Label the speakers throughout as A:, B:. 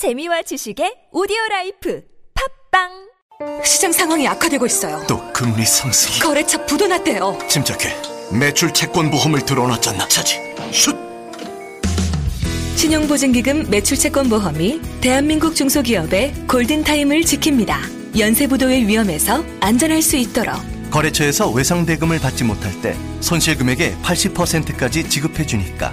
A: 재미와 지식의 오디오 life 팟빵!
B: 시장 상황이 악화되고 있어요.
C: 또 금리 상승이.
B: 거래처 부도 났대요.
C: 침착해. 매출 채권 보험을 들어놨잖아. 차지. 슛!
B: 신용보증기금 매출 채권 보험이 대한민국 중소기업의 골든타임을 지킵니다. 연쇄부도의 위험에서 안전할 수 있도록.
C: 거래처에서 외상 대금을 받지 못할 때 손실 금액의 80%까지 지급해 주니까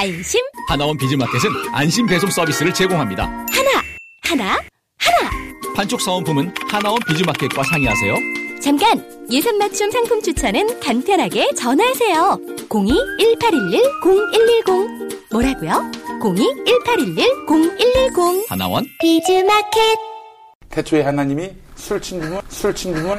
D: 안심.
E: 하나원 비즈마켓은 안심 배송 서비스를 제공합니다.
D: 하나, 하나, 하나.
E: 판촉 사은품은 하나원 비즈마켓과 상의하세요.
D: 잠깐! 예산 맞춤 상품 추천은 간편하게 전화하세요. 02-1811-0110. 뭐라고요? 02-1811-0110.
E: 하나원
D: 비즈마켓.
F: 태초에 하나님이 술 친구는 술 친구는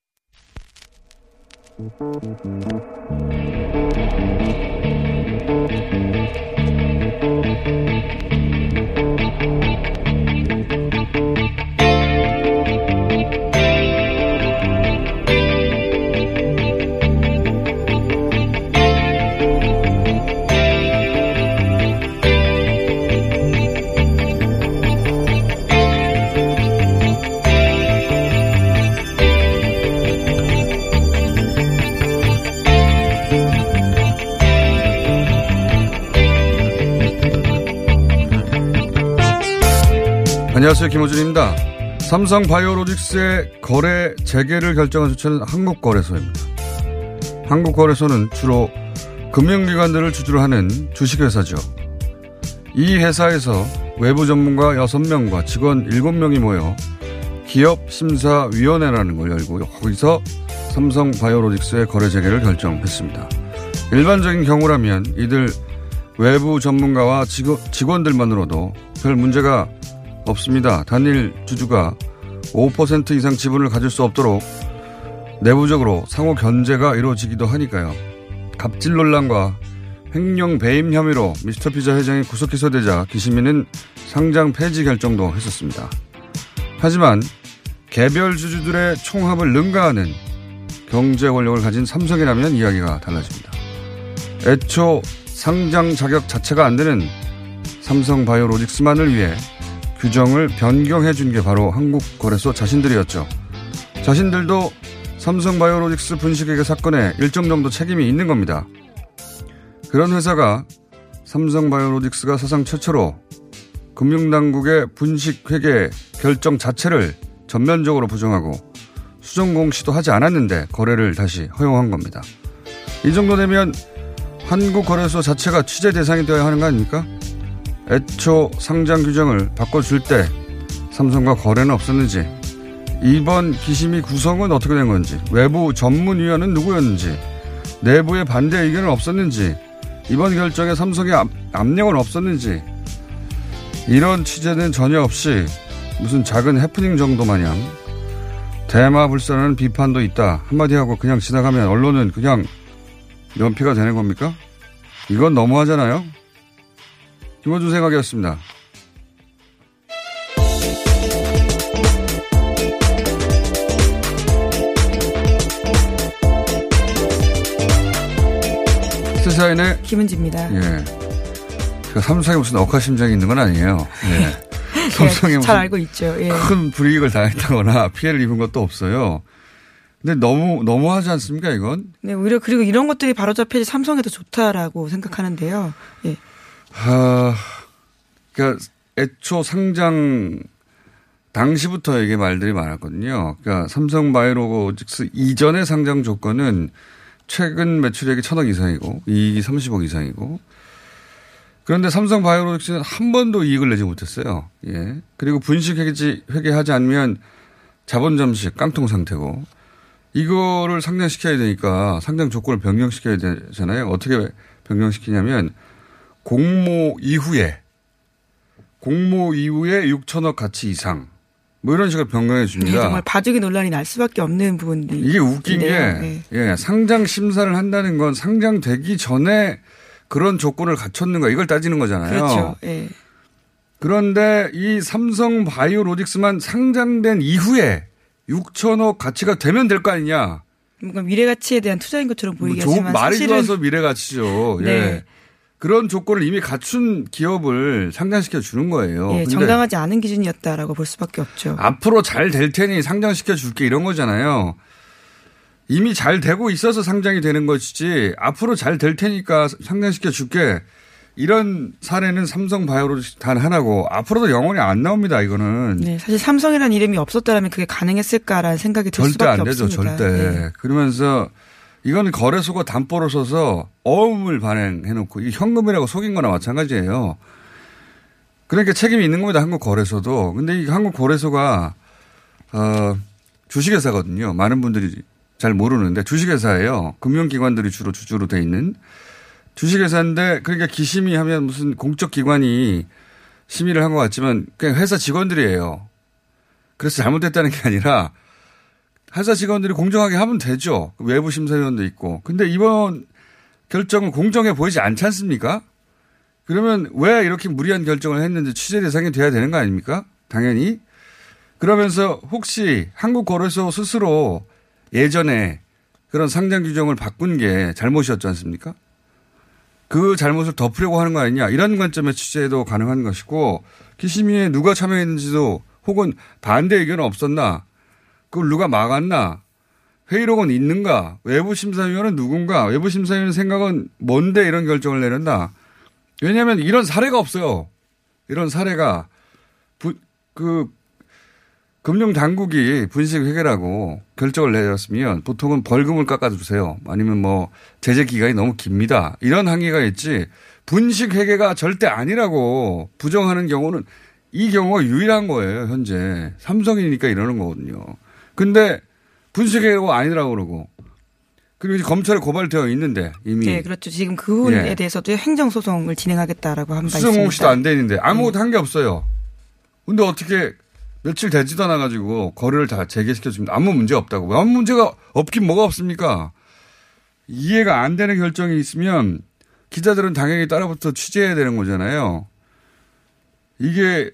G: Thank you.
H: 안녕하세요. 김호준입니다. 삼성 바이오로직스의 거래 재개를 결정한 주체는 한국거래소입니다. 한국거래소는 주로 금융기관들을 주주로 하는 주식회사죠. 이 회사에서 외부 전문가 6명과 직원 7명이 모여 기업심사위원회라는 걸 열고 거기서 삼성 바이오로직스의 거래 재개를 결정했습니다. 일반적인 경우라면 이들 외부 전문가와 직원, 직원들만으로도 별 문제가 없습니다. 단일 주주가 5% 이상 지분을 가질 수 없도록 내부적으로 상호 견제가 이루어지기도 하니까요. 갑질 논란과 횡령 배임 혐의로 미스터 피자 회장이 구속 기소되자 기시민은 상장 폐지 결정도 했었습니다. 하지만 개별 주주들의 총합을 능가하는 경제 권력을 가진 삼성이라면 이야기가 달라집니다. 애초 상장 자격 자체가 안 되는 삼성 바이오로직스만을 위해 규정을 변경해 준 게 바로 한국거래소 자신들이었죠. 자신들도 삼성바이오로직스 분식회계 사건에 일정 정도 책임이 있는 겁니다. 그런 회사가 삼성바이오로직스가 사상 최초로 금융당국의 분식회계 결정 자체를 전면적으로 부정하고 수정 공시도 하지 않았는데 거래를 다시 허용한 겁니다. 이 정도 되면 한국거래소 자체가 취재 대상이 되어야 하는 거 아닙니까? 애초 상장 규정을 바꿔줄 때 삼성과 거래는 없었는지 이번 기심이 구성은 어떻게 된 건지 외부 전문위원은 누구였는지 내부의 반대 의견은 없었는지 이번 결정에 삼성의 압, 압력은 없었는지 이런 취재는 전혀 없이 무슨 작은 해프닝 정도 마냥 대마불사라는 비판도 있다 한마디 하고 그냥 지나가면 언론은 그냥 연피가 되는 겁니까? 이건 너무하잖아요. 김원준 생각이었습니다. 스사인의
I: 김은지입니다.
H: 예. 제가 삼성에 무슨 억하심장이 있는 건 아니에요. 예. 삼성에
I: 잘 알고 있죠. 예.
H: 큰 불이익을 당했다거나 피해를 입은 것도 없어요. 근데 너무 너무하지 않습니까 이건?
I: 네, 오히려 그리고 이런 것들이 바로 잡혀야지 삼성에 더 좋다라고 생각하는데요. 예.
H: 아, 그러니까 애초 상장 당시부터 이게 말들이 많았거든요. 그러니까 삼성 바이오로직스 이전의 상장 조건은 최근 매출액이 천억 이상이고 이익이 30억 이상이고 그런데 삼성 바이오로직스는 한 번도 이익을 내지 못했어요. 예. 그리고 분식 회계, 회계하지 않으면 자본 잠식 깡통 상태고 이거를 상장시켜야 되니까 상장 조건을 변경시켜야 되잖아요. 어떻게 변경시키냐면 공모 이후에 공모 이후에 6천억 가치 이상 뭐 이런 식으로 변경해 줍니다.
J: 네, 정말 봐주기 논란이 날 수밖에 없는 부분이
H: 이게 웃긴 게 네. 예, 상장 심사를 한다는 건 상장되기 전에 그런 조건을 갖췄는가 이걸 따지는 거잖아요.
J: 그렇죠. 예.
H: 그런데 이 삼성 바이오로직스만 상장된 이후에 6천억 가치가 되면 될 거 아니냐.
J: 뭔가 미래 가치에 대한 투자인 것처럼
H: 뭐
J: 하지만
H: 말이
J: 사실은
H: 좋아서 미래 가치죠. 예.
J: 네.
H: 그런 조건을 이미 갖춘 기업을 상장시켜 주는 거예요.
J: 예, 정당하지 않은 기준이었다라고 볼 수밖에 없죠.
H: 앞으로 잘 될 테니 상장시켜 줄게 이런 거잖아요. 이미 잘 되고 있어서 상장이 되는 것이지 앞으로 잘 될 테니까 상장시켜 줄게 이런 사례는 삼성 바이오로직 단 하나고 앞으로도 영원히 안 나옵니다. 이거는
J: 네, 사실 삼성이라는 이름이 없었다면 그게 가능했을까라는 생각이 들
H: 절대
J: 수밖에
H: 안 되죠.
J: 없습니다.
H: 절대.
J: 네.
H: 그러면서 이거는 거래소가 담보로 서서 어음을 발행해놓고 이 현금이라고 속인 거나 마찬가지예요. 그러니까 책임이 있는 겁니다. 한국 거래소도. 근데 이 한국 거래소가 어 주식회사거든요. 많은 분들이 잘 모르는데 주식회사예요. 금융기관들이 주로 주주로 돼 있는 주식회사인데 그러니까 기심이 하면 무슨 공적 기관이 심의를 한 것 같지만 그냥 회사 직원들이에요. 그래서 잘못됐다는 게 아니라 회사 직원들이 공정하게 하면 되죠. 외부 심사위원도 있고. 근데 이번 결정은 공정해 보이지 않지 않습니까? 그러면 왜 이렇게 무리한 결정을 했는지 취재 대상이 돼야 되는 거 아닙니까? 당연히. 그러면서 혹시 한국 거래소 스스로 예전에 그런 상장 규정을 바꾼 게 잘못이었지 않습니까? 그 잘못을 덮으려고 하는 거 아니냐. 이런 관점의 취재도 가능한 것이고 기심위에 누가 참여했는지도 혹은 반대 의견은 없었나. 그걸 누가 막았나. 회의록은 있는가. 외부 심사위원은 누군가. 외부 심사위원 생각은 뭔데 이런 결정을 내린다. 왜냐하면 이런 사례가 없어요. 이런 사례가 부, 그 금융 당국이 분식 회계라고 결정을 내렸으면 보통은 벌금을 깎아주세요. 아니면 뭐 제재 기간이 너무 깁니다. 이런 항의가 있지 분식 회계가 절대 아니라고 부정하는 경우는 이 경우가 유일한 거예요. 현재 삼성이니까 이러는 거거든요. 근데 분식 회계가 아니라고 그러고 그리고 이제 검찰에 고발되어 있는데 이미
J: 네, 그렇죠. 지금 그 부분에
H: 예.
J: 대해서도 행정 소송을 진행하겠다라고 한바
H: 수정
J: 있습니다.
H: 공시도 안돼 있는데 아무것도 한게 없어요. 근데 어떻게 며칠 되지도 않아 가지고 거래를 다 재개시켜 줍니다. 아무 문제 없다고. 아무 문제가 없긴 뭐가 없습니까? 이해가 안 되는 결정이 있으면 기자들은 당연히 따라붙어 취재해야 되는 거잖아요. 이게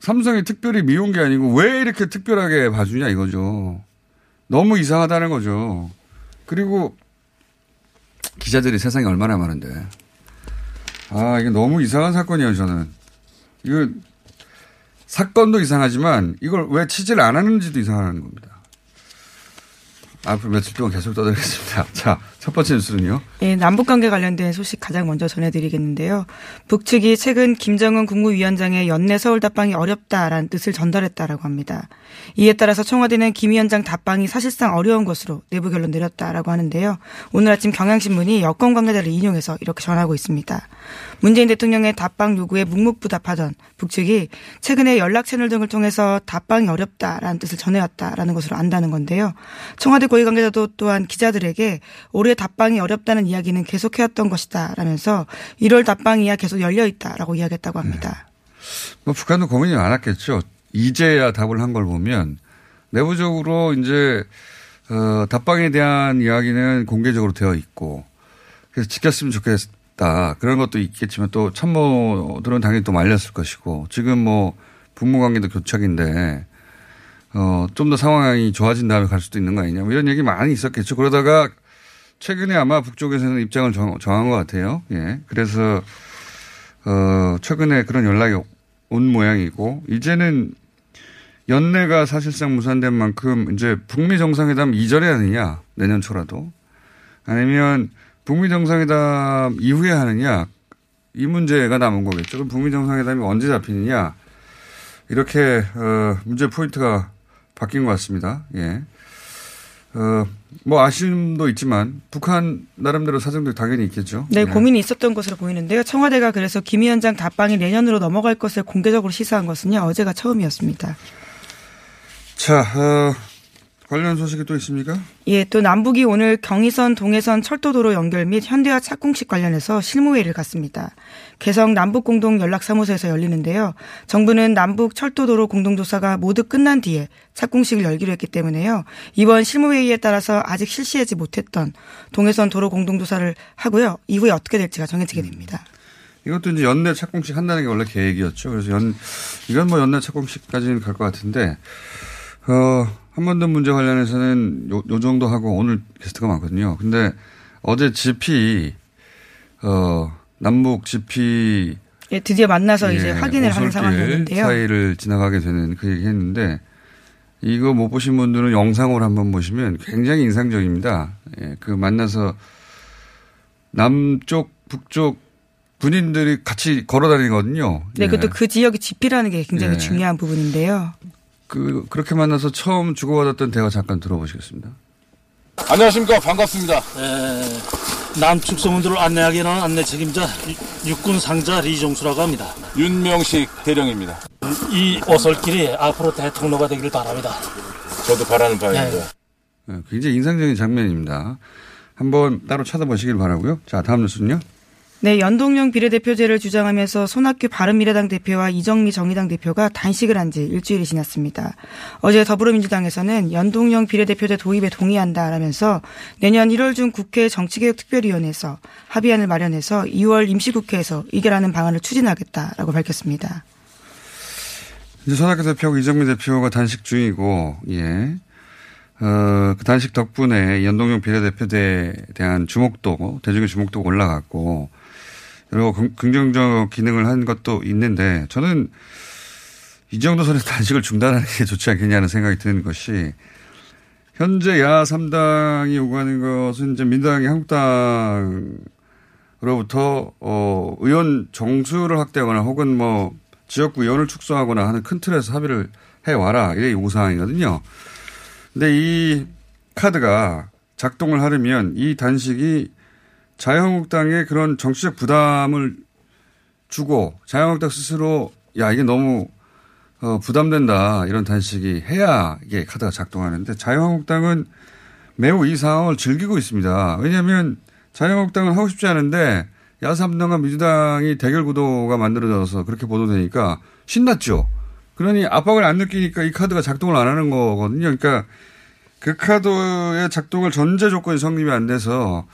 H: 삼성이 특별히 미운 게 아니고 왜 이렇게 특별하게 봐주냐 이거죠. 너무 이상하다는 거죠. 그리고 기자들이 세상에 얼마나 많은데. 아, 이게 너무 이상한 사건이에요, 저는. 이거, 사건도 이상하지만 이걸 왜 취재를 안 하는지도 이상한 겁니다. 앞으로 며칠 동안 계속 떠들겠습니다. 자, 첫 번째 뉴스는요.
J: 예, 남북 관계 관련된 소식 가장 먼저 전해드리겠는데요. 북측이 최근 김정은 국무위원장의 연내 서울 답방이 어렵다라는 뜻을 전달했다라고 합니다. 이에 따라서 청와대는 김 위원장 답방이 사실상 어려운 것으로 내부 결론 내렸다라고 하는데요. 오늘 아침 경향신문이 여권 관계자를 인용해서 이렇게 전하고 있습니다. 문재인 대통령의 답방 요구에 묵묵부답하던 북측이 최근에 연락 채널 등을 통해서 답방이 어렵다라는 뜻을 전해왔다라는 것으로 안다는 건데요. 청와대 고위 관계자도 또한 기자들에게 올해 답방이 어렵다는 이야기는 계속해왔던 것이다라면서 1월 답방이야 계속 열려 있다라고 이야기했다고 합니다.
H: 뭐 북한도 고민이 많았겠죠. 이제야 답을 한 걸 보면 내부적으로 이제 어, 답방에 대한 이야기는 공개적으로 되어 있고 그래서 지켰으면 좋겠다 그런 것도 있겠지만 또 참모들은 당연히 또 말렸을 것이고 지금 뭐 북무 관계도 교착인데 어, 좀 더 상황이 좋아진 다음에 갈 수도 있는 거 아니냐 뭐 이런 얘기 많이 있었겠죠. 그러다가 최근에 아마 북쪽에서는 입장을 정, 정한 것 같아요. 예. 그래서 어, 최근에 그런 연락이 온 모양이고 이제는 연내가 사실상 무산된 만큼 이제 북미 정상회담 이전에 하느냐 내년 초라도 아니면 북미 정상회담 이후에 하느냐 이 문제가 남은 거겠죠. 그럼 북미 정상회담이 언제 잡히느냐 이렇게 어, 문제 포인트가 바뀐 것 같습니다. 예. 어, 뭐 아쉬움도 있지만 북한 나름대로 사정도 당연히 있겠죠.
J: 네,
H: 예.
J: 고민이 있었던 것으로 보이는데요. 청와대가 그래서 김 위원장 답방이 내년으로 넘어갈 것을 공개적으로 시사한 것은요. 어제가 처음이었습니다.
H: 자, 어, 관련 소식이 또 있습니까?
J: 예, 또 남북이 오늘 경의선 동해선 철도도로 연결 및 현대화 착공식 관련해서 실무회의를 갖습니다. 개성 남북 공동 연락사무소에서 열리는데요. 정부는 남북 철도도로 공동조사가 모두 끝난 뒤에 착공식을 열기로 했기 때문에요. 이번 실무회의에 따라서 아직 실시하지 못했던 동해선 도로 공동조사를 하고요. 이후에 어떻게 될지가 정해지게 됩니다.
H: 이것도 이제 연내 착공식 한다는 게 원래 계획이었죠. 그래서 연, 이건 뭐 연내 착공식까지는 갈 것 같은데, 어, 한반도 문제 관련해서는 요, 요 정도 하고 오늘 게스트가 많거든요. 근데 어제 GP, 어, 남북 GP.
J: 예, 드디어 만나서
H: 예,
J: 이제 확인을 하는
H: 오솔길
J: 상황이었는데요.
H: 사이를 지나가게 되는 그 얘기 했는데, 이거 못 보신 분들은 영상으로 한번 보시면 굉장히 인상적입니다. 예, 그 만나서 남쪽, 북쪽 군인들이 같이 걸어 다니거든요.
J: 네,
H: 예.
J: 그것도 그 지역의 지피라는 게 굉장히
H: 예.
J: 중요한 부분인데요.
H: 그, 그렇게 만나서 처음 주고받았던 대화 잠깐 들어보시겠습니다.
F: 안녕하십니까. 반갑습니다.
K: 남측 소문들을 안내하기 위한 안내 책임자 유- 육군 상자 리종수라고 합니다.
F: 윤명식 대령입니다.
K: 이 오솔길이 앞으로 대통로가 되기를 바랍니다.
F: 저도 바라는 바입니다.
H: 예, 굉장히 인상적인 장면입니다. 한번 따로 찾아보시길 바라고요. 자, 다음 뉴스는요.
J: 네, 연동형 비례대표제를 주장하면서 손학규 바른미래당 대표와 이정미 정의당 대표가 단식을 한 지 일주일이 지났습니다. 어제 더불어민주당에서는 연동형 비례대표제 도입에 동의한다라면서 내년 1월 중 국회 정치개혁특별위원회에서 합의안을 마련해서 2월 임시국회에서 의결하는 방안을 추진하겠다라고 밝혔습니다.
H: 이제 손학규 대표하고 이정미 대표가 단식 중이고, 예. 어, 그 단식 덕분에 연동형 비례대표제에 대한 주목도, 대중의 주목도가 올라갔고, 여러 긍- 긍정적 기능을 한 것도 있는데, 저는 이 정도 선에서 단식을 중단하는 게 좋지 않겠냐는 생각이 드는 것이, 현재 야 3당이 요구하는 것은 이제 민주당이 한국당으로부터, 어, 의원 정수를 확대하거나 혹은 뭐, 지역구 의원을 축소하거나 하는 큰 틀에서 합의를 해 와라. 이게 요구 사항이거든요. 근데 이 카드가 작동을 하려면 이 단식이 자유한국당의 그런 정치적 부담을 주고 자유한국당 스스로 야, 이게 너무 어, 부담된다. 이런 단식이 해야 이게 카드가 작동하는데 자유한국당은 매우 이 상황을 즐기고 있습니다. 왜냐하면 자유한국당은 하고 싶지 않은데 야삼당과 민주당이 대결 구도가 만들어져서 그렇게 보도되니까 신났죠. 그러니 압박을 안 느끼니까 이 카드가 작동을 안 하는 거거든요. 그러니까 그 카드의 작동을 전제 조건이 성립이 안 돼서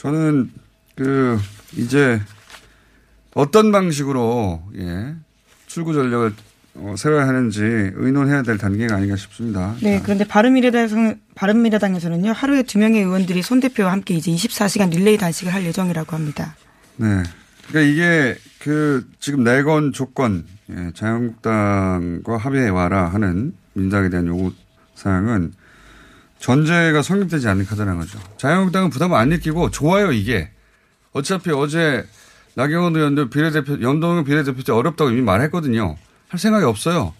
H: 저는 그 이제 어떤 방식으로 예 출구 전략을 어, 세워야 하는지 의논해야 될 단계가 아닌가 싶습니다.
J: 네, 그런데 바른미래당, 바른미래당에서는요, 하루에 두 명의 의원들이 손 대표와 함께 이제 24시간 릴레이 단식을 할 예정이라고 합니다.
H: 네. 그러니까 이게 그 지금 내건 조건, 예, 자유한국당과 합의해 와라 하는 민주당에 대한 요구 사항은 전제가 성립되지 않는 카드라는 거죠. 자유한국당은 부담을 안 느끼고 좋아요 이게. 어차피 어제 나경원 의원도 비례대표, 연동형 비례대표제 어렵다고 이미 말했거든요. 할 생각이 없어요.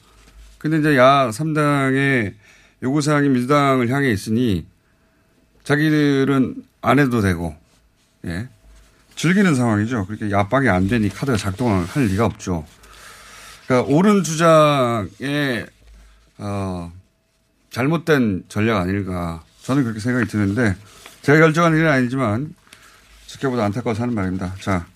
H: 근데 이제 야 3당의 요구사항이 민주당을 향해 있으니 자기들은 안 해도 되고, 예. 즐기는 상황이죠. 그렇게 압박이 안 되니 카드가 작동을 할 리가 없죠. 그러니까 옳은 주장에, 어, 잘못된 전략 아닐까. 저는 그렇게 생각이 드는데, 제가 결정한 일은 아니지만, 지켜보다 안타까워서 하는 말입니다. 자,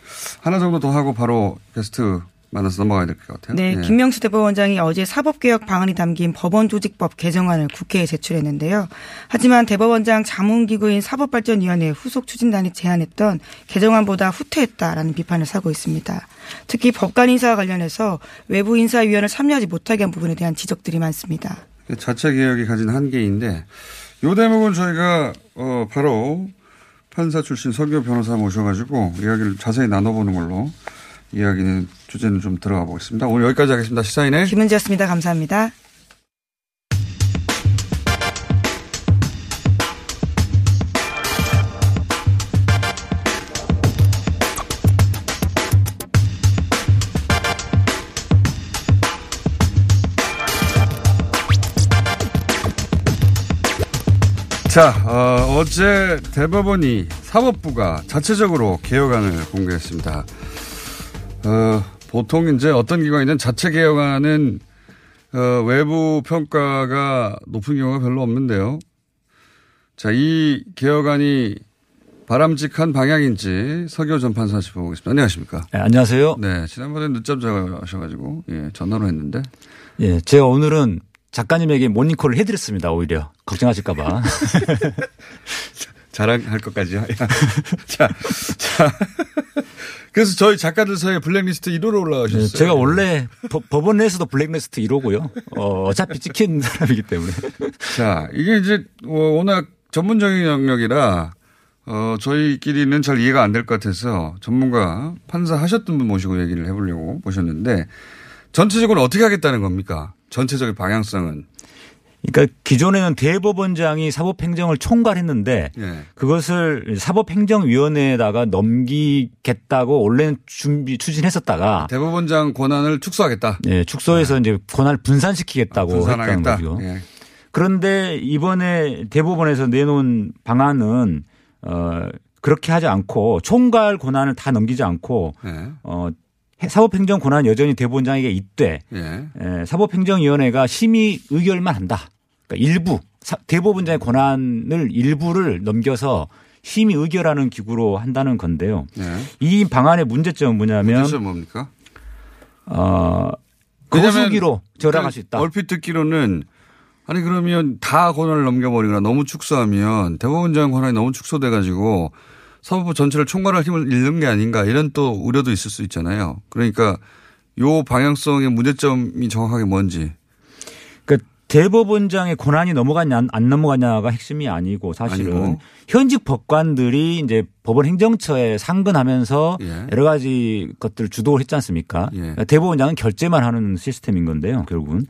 H: 하나 정도 더 하고 바로 게스트 만나서 넘어가야 될 것 같아요.
J: 네,
H: 예.
J: 김명수 대법원장이 어제 사법개혁 방안이 담긴 법원조직법 개정안을 국회에 제출했는데요. 하지만 대법원장 자문기구인 사법발전위원회 후속 추진단이 제안했던 개정안보다 후퇴했다라는 비판을 사고 있습니다. 특히 법관 인사와 관련해서 외부 인사위원을 참여하지 못하게 한 부분에 대한 지적들이 많습니다.
H: 자체 개혁이 가진 한계인데 요 대목은 저희가 어 바로 판사 출신 서교 변호사 모셔가지고 이야기를 자세히 나눠보는 걸로 이야기는 주제는 좀 들어가 보겠습니다. 오늘 여기까지 하겠습니다. 시사인의
J: 김은지였습니다. 감사합니다.
H: 자, 어, 어제 대법원이 사법부가 자체적으로 개혁안을 공개했습니다. 어, 보통 이제 어떤 기관이든 자체 개혁안은 어, 외부 평가가 높은 경우가 별로 없는데요. 자, 이 개혁안이 바람직한 방향인지 서교 전 판사 짚어보겠습니다. 안녕하십니까?
L: 네, 안녕하세요.
H: 네, 지난번에 늦잠 자셔가지고 예, 전화로 했는데.
L: 예, 제가 오늘은 작가님에게 모닝콜을 해드렸습니다. 오히려 걱정하실까봐.
H: 자랑할 것까지요. 자, 자. 그래서 저희 작가들 사이에 블랙리스트 1호로 올라가셨어요.
L: 네, 제가 원래 법, 법원 내에서도 블랙리스트 1호고요. 어, 어차피 찍힌 사람이기 때문에.
H: 자, 이게 이제 워낙 전문적인 영역이라 어, 저희끼리는 잘 이해가 안 될 것 같아서 전문가 판사 하셨던 분 모시고 얘기를 해보려고 모셨는데 전체적으로 어떻게 하겠다는 겁니까? 전체적인 방향성은.
L: 그러니까 기존에는 대법원장이 사법행정을 총괄했는데
H: 예.
L: 그것을 사법행정위원회에다가 넘기겠다고 원래는 준비 추진했었다가
H: 대법원장 권한을 축소하겠다.
L: 예, 축소해서 이제 권한을 분산시키겠다고
H: 아, 분산하겠다.
L: 했다는 거죠.
H: 예.
L: 그런데 이번에 대법원에서 내놓은 방안은 어 그렇게 하지 않고 총괄 권한을 다 넘기지 않고
H: 예.
L: 어 사법행정 권한 여전히 대법원장에게 있되
H: 예.
L: 에, 사법행정위원회가 심의 의결만 한다. 그러니까 일부 사, 대법원장의 권한을 일부를 넘겨서 심의 의결하는 기구로 한다는 건데요.
H: 예.
L: 이 방안의 문제점은 뭐냐면
H: 문제점 뭡니까?
L: 어, 거수기로 절약할 수 있다.
H: 얼핏 듣기로는 아니 그러면 다 권한을 넘겨버리거나 너무 축소하면 대법원장 권한이 너무 축소돼 가지고 사법부 전체를 총괄할 힘을 잃는 게 아닌가 이런 또 우려도 있을 수 있잖아요. 그러니까 요 방향성의 문제점이 정확하게 뭔지.
L: 그러니까 대법원장의 권한이 넘어갔냐 안 넘어갔냐가 핵심이 아니고 사실은
H: 아니고.
L: 현직 법관들이 이제 법원 행정처에 상근하면서
H: 예.
L: 여러 가지 것들을 주도를 했지 않습니까? 그러니까 대법원장은 결재만 하는 시스템인 건데요, 결국은.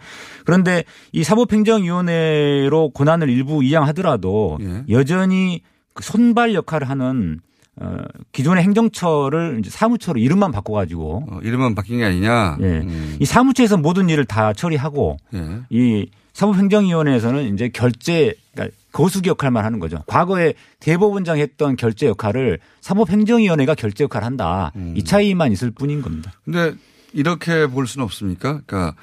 L: 그런데 이 사법행정위원회로 권한을 일부 이양하더라도
H: 예.
L: 여전히 그 손발 역할을 하는 어, 기존의 행정처를 이제 사무처로 이름만 바꿔가지고
H: 어, 이름만 바뀐 게 아니냐.
L: 예.
H: 음.
L: 이 사무처에서 모든 일을 다 처리하고
H: 예.
L: 이 사법행정위원회에서는 이제 결재 그러니까 거수기 역할만 하는 거죠. 과거에 대법원장 했던 결재 역할을 사법행정위원회가 결재 역할을 한다.
H: 음.
L: 이 차이만 있을 뿐인 겁니다.
H: 근데 이렇게 볼 수는 없습니까? 그러니까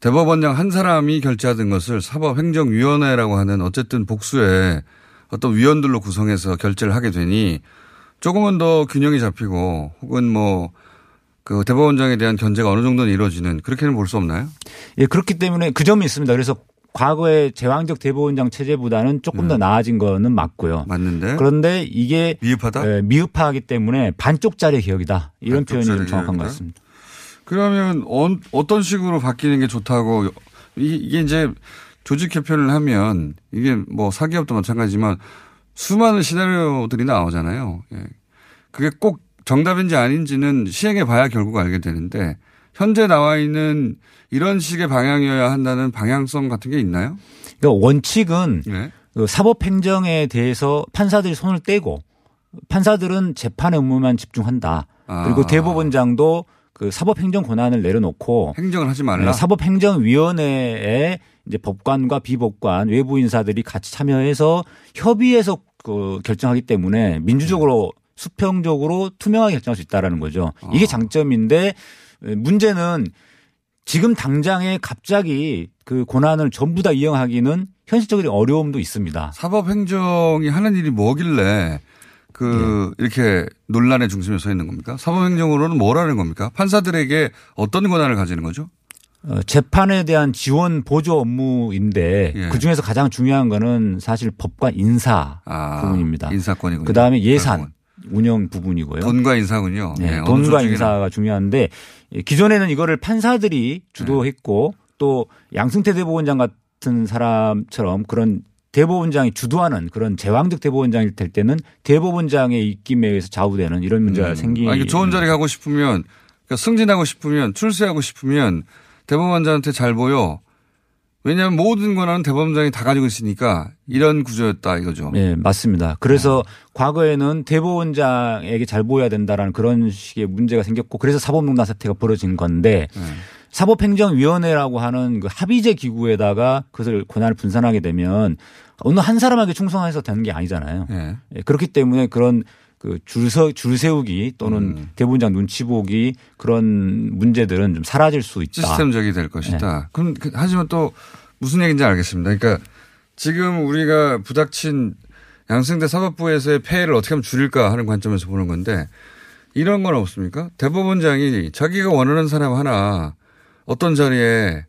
H: 대법원장 한 사람이 결재하던 것을 사법행정위원회라고 하는 어쨌든 복수의 어떤 위원들로 구성해서 결재를 하게 되니 조금은 더 균형이 잡히고 혹은 뭐 그 대법원장에 대한 견제가 어느 정도는 이루어지는 그렇게는 볼 수 없나요?
L: 예, 그렇기 때문에 그 점이 있습니다. 그래서 과거의 제왕적 대법원장 체제보다는 조금 더 나아진 거는 맞고요.
H: 네. 맞는데.
L: 그런데 이게
H: 미흡하다?
L: 예, 미흡하기 때문에 반쪽짜리 개혁이다. 이런 표현이 좀
H: 반쪽짜리
L: 정확한 것
H: 개혁이다?
L: 같습니다.
H: 그러면 어, 떤 식으로 바뀌는 게 좋다고 이- 이게 이제 조직 개편을 하면 이게 뭐 사기업도 마찬가지지만 수많은 시나리오들이 나오잖아요. 예. 그게 꼭 정답인지 아닌지는 시행해 봐야 결국 알게 되는데 현재 나와 있는 이런 식의 방향이어야 한다는 방향성 같은 게 있나요?
L: 그러니까 원칙은
H: 예.
L: 그 사법행정에 대해서 판사들이 손을 떼고 판사들은 재판의 업무만 집중한다.
H: 아.
L: 그리고 대법원장도 그 사법행정 권한을 내려놓고
H: 행정을 하지 말라.
L: 네, 사법행정위원회에 이제 법관과 비법관 외부 인사들이 같이 참여해서 협의해서 그 결정하기 때문에 민주적으로 수평적으로 투명하게 결정할 수 있다라는 거죠.
H: 아.
L: 이게 장점인데 문제는 지금 당장에 갑자기 그 권한을 전부 다 이용하기는 현실적인 어려움도 있습니다.
H: 사법행정이 하는 일이 뭐길래 그
L: 네.
H: 이렇게 논란의 중심에 서 있는 겁니까? 사법행정으로는 뭘 하는 겁니까? 판사들에게 어떤 권한을 가지는 거죠?
L: 어, 재판에 대한 지원 보조 업무인데
H: 예.
L: 그 중에서 가장 중요한 거는 사실 법관 인사
H: 아,
L: 부분입니다.
H: 인사권이군요.
L: 그 다음에 예산 운영 부분이고요.
H: 돈과 인사군요.
L: 네,
H: 예, 어느
L: 돈과. 인사가 중요한데 예, 기존에는 이거를 판사들이 주도했고 또 양승태 대법원장 같은 사람처럼 그런 대법원장이 주도하는 그런 제왕적 대법원장이 될 때는 대법원장의 입김에 의해서 좌우되는 이런 문제가 생기.
H: 아니, 좋은 자리 가고 싶으면 그러니까 승진하고 싶으면 출세하고 싶으면 대법원장한테 잘 보여. 왜냐하면 모든 권한은 대법원장이 다 가지고 있으니까 이런 구조였다 이거죠.
L: 네, 맞습니다. 그래서 과거에는 대법원장에게 잘 보여야 된다라는 그런 식의 문제가 생겼고 그래서 사법농단 사태가 벌어진 건데 사법행정위원회라고 하는 그 합의제 기구에다가 그것을 권한을 분산하게 되면 어느 한 사람에게 충성해서 되는 게 아니잖아요.
H: 네.
L: 예, 그렇기 때문에 그런 그 줄서 줄 세우기 또는
H: 음.
L: 대본장 눈치 보기 그런 문제들은 좀 사라질 수 있다.
H: 시스템적이 될 것이다. 그럼 그- 하지만 또 무슨 얘기인지 알겠습니다. 그러니까 지금 우리가 부닥친 양승대 사법부에서의 폐해를 어떻게 하면 줄일까 하는 관점에서 보는 건데 이런 건 없습니까? 대법원장이 자기가 원하는 사람 하나 어떤 자리에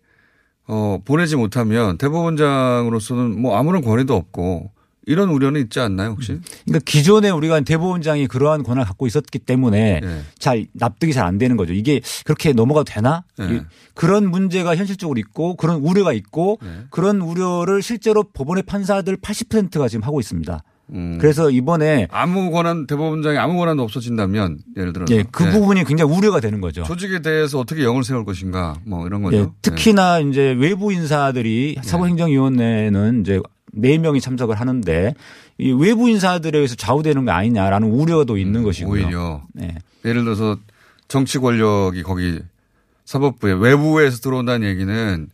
H: 어, 보내지 못하면 대법원장으로서는 뭐 아무런 권위도 없고 이런 우려는 있지 않나요 혹시?
L: 그러니까 기존에 우리가 대법원장이 그러한 권한을 갖고 있었기 때문에
H: 네.
L: 잘 납득이 잘 안 되는 거죠. 이게 그렇게 넘어가도 되나?
H: 네.
L: 이- 그런 문제가 현실적으로 있고 그런 우려가 있고
H: 네.
L: 그런 우려를 실제로 법원의 판사들 80%가 지금 하고 있습니다.
H: 음.
L: 그래서 이번에
H: 아무 권한 대법원장이 아무 권한도 없어진다면 예를 들어서
L: 예, 그
H: 네.
L: 부분이 굉장히 우려가 되는 거죠.
H: 조직에 대해서 어떻게 영을 세울 것인가 뭐 이런 거죠.
L: 예, 특히나 이제 외부 인사들이
H: 네.
L: 사법행정위원회는 이제 네 명이 참석을 하는데 이 외부 인사들에 의해서 좌우되는 거 아니냐라는 우려도 있는 것이고요.
H: 음, 오히려
L: 네.
H: 예를 들어서 정치 권력이 거기 사법부에 외부에서 들어온다는 얘기는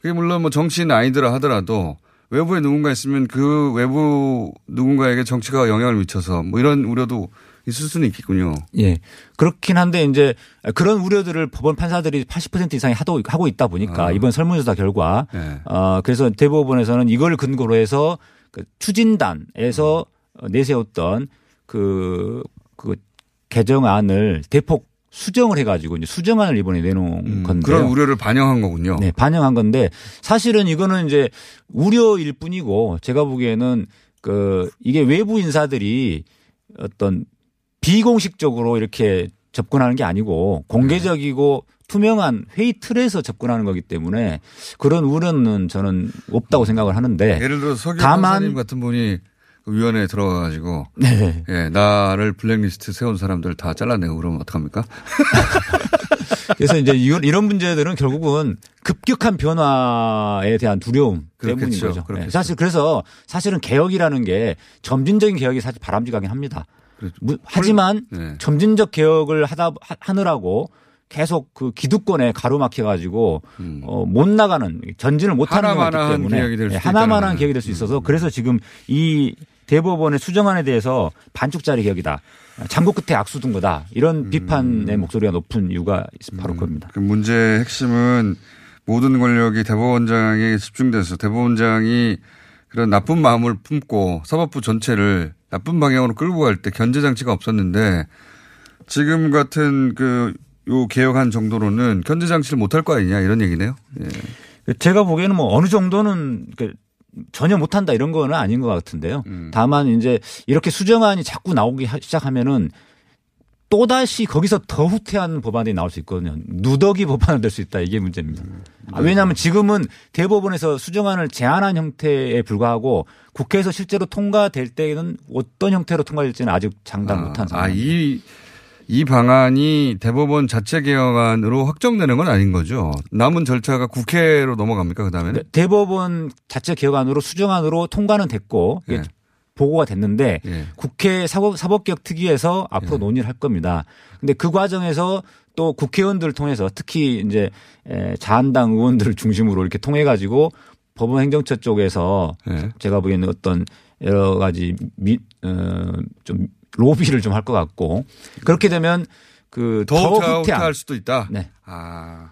H: 그게 물론 뭐 정치인 아니더라 하더라도 외부에 누군가 있으면 그 외부 누군가에게 정치가 영향을 미쳐서 뭐 이런 우려도 있을 수는 있겠군요.
L: 예. 그렇긴 한데 이제 그런 우려들을 법원 판사들이 80% 이상이 하도 하고 있다 보니까
H: 아.
L: 이번 설문조사 결과
H: 네.
L: 어 그래서 대법원에서는 이걸 근거로 해서 그 추진단에서
H: 음.
L: 내세웠던 그, 그 개정안을 대폭 수정을 해가지고 이제 수정안을 이번에 내놓은 건데
H: 음, 그런 우려를 반영한 거군요.
L: 네, 반영한 건데 사실은 이거는 이제 우려일 뿐이고 제가 보기에는 그 이게 외부 인사들이 어떤 비공식적으로 이렇게 접근하는 게 아니고 공개적이고 투명한 회의 틀에서 접근하는 거기 때문에 그런 우려는 저는 없다고 생각을 하는데
H: 예를 들어 서기
L: 다만
H: 판사님 같은 분이 그 위원회에 들어가 가지고
L: 네.
H: 예, 나를 블랙리스트 세운 사람들 다 잘라내고 그러면 어떡합니까?
L: 그래서 이제 이런 문제들은 결국은 급격한 변화에 대한 두려움 때문인
H: 그렇겠죠.
L: 거죠. 네.
H: 그렇겠죠.
L: 사실 그래서 사실은 개혁이라는 게 점진적인 개혁이 사실 바람직하긴 합니다. 무- 하지만
H: 네.
L: 점진적 개혁을 하다 하- 하느라고 계속 그 기득권에 가로막혀 가지고 어, 못 나가는 전진을 못 하는 거기
H: 음. 하나만한
L: 때문에
H: 개혁이 될
L: 예,
H: 수도
L: 하나만한
H: 음.
L: 개혁이 될 수 있어서 그래서 지금 이 대법원의 수정안에 대해서 반쪽짜리 개혁이다. 장고 끝에 악수 둔 거다. 이런
H: 음.
L: 비판의 목소리가 높은 이유가 바로 그겁니다.
H: 그 문제의 핵심은 모든 권력이 대법원장에게 집중돼서 대법원장이 그런 나쁜 마음을 품고 사법부 전체를 나쁜 방향으로 끌고 갈 때 견제 장치가 없었는데 지금 같은 그 요 개혁한 정도로는 견제 장치를 못할 거 아니냐 이런 얘기네요. 예.
L: 제가 보기에는 뭐 어느 정도는 그 전혀 못한다 이런 거는 아닌 것 같은데요.
H: 음.
L: 다만 이제 이렇게 수정안이 자꾸 나오기 하- 시작하면은 또다시 거기서 더 후퇴한 법안이 나올 수 있거든요. 누더기 법안이 될 수 있다 이게 문제입니다. 아, 왜냐하면 지금은 대법원에서 수정안을 제안한 형태에 불과하고 국회에서 실제로 통과될 때는 어떤 형태로 통과될지는 아직 장담 못한 상황.
H: 아, 이, 이 방안이 대법원 자체 개혁안으로 확정되는 건 아닌 거죠. 남은 절차가 국회로 넘어갑니까, 그 다음에는?
L: 네, 대법원 자체 개혁안으로 수정안으로 통과는 됐고
H: 예.
L: 보고가 됐는데
H: 예.
L: 국회 사법, 사법개혁 특위에서 앞으로 논의를 할 겁니다. 근데 그 과정에서 또 국회의원들을 통해서 특히 이제 에, 자한당 의원들을 중심으로 이렇게 통해 가지고 법원 행정처 쪽에서
H: 예.
L: 제가 보기에는 어떤 여러 가지 미, 어, 좀 로비를 좀 할 것 같고 그렇게 되면 그
H: 더, 더더
L: 후퇴한
H: 할 수도 있다.
L: 네.
H: 아.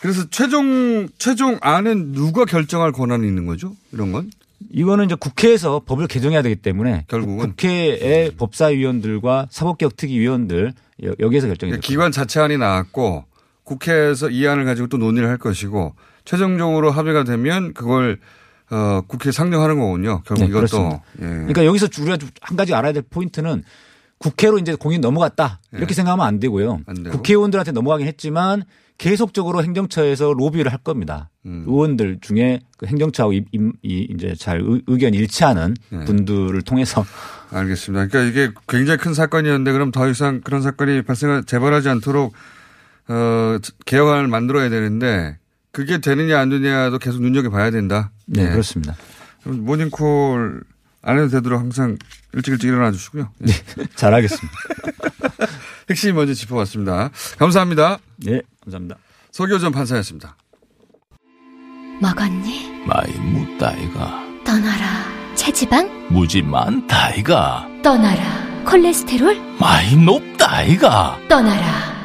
H: 그래서 최종, 최종 안은 누가 결정할 권한이 있는 거죠? 이런 건?
L: 이거는 이제 국회에서 법을 개정해야 되기 때문에
H: 결국은?
L: 국회의 법사위원들과 사법개혁특위위원들 여- 여기에서 결정이
H: 그러니까
L: 될
H: 기관 자체안이 나왔고 국회에서 이 안을 가지고 또 논의를 할 것이고 최종적으로 합의가 되면 그걸 어, 국회에 상정하는 거군요. 결국
L: 네,
H: 이것도.
L: 그렇습니다.
H: 예.
L: 그러니까 여기서 우리가 좀한 가지 알아야 될 포인트는 국회로 이제 공이 넘어갔다 이렇게
H: 네.
L: 생각하면 안 되고요. 국회의원들한테 넘어가긴 했지만 계속적으로 행정처에서 로비를 할 겁니다.
H: 음.
L: 의원들 중에 그 행정처하고 이, 이- 이 이제 잘 의- 의견 일치하는
H: 네.
L: 분들을 통해서
H: 알겠습니다. 그러니까 이게 굉장히 큰 사건이었는데 그럼 더 이상 그런 사건이 발생 재발하지 않도록 어, 개혁안을 만들어야 되는데 그게 되느냐 안 되느냐도 계속 눈여겨봐야 된다.
L: 네,
H: 예.
L: 그렇습니다.
H: 모닝콜 안 해도 되도록 항상 일찍 일찍 일어나 주시고요. 예.
L: 잘하겠습니다.
H: 핵심 먼저 짚어봤습니다. 감사합니다.
L: 네, 감사합니다.
H: 서교전 판사였습니다.
D: 먹었니?
E: 많이 뭇다이가
D: 떠나라. 체지방?
E: 무지 많다이가
D: 떠나라. 콜레스테롤?
E: 많이 높다이가
D: 떠나라.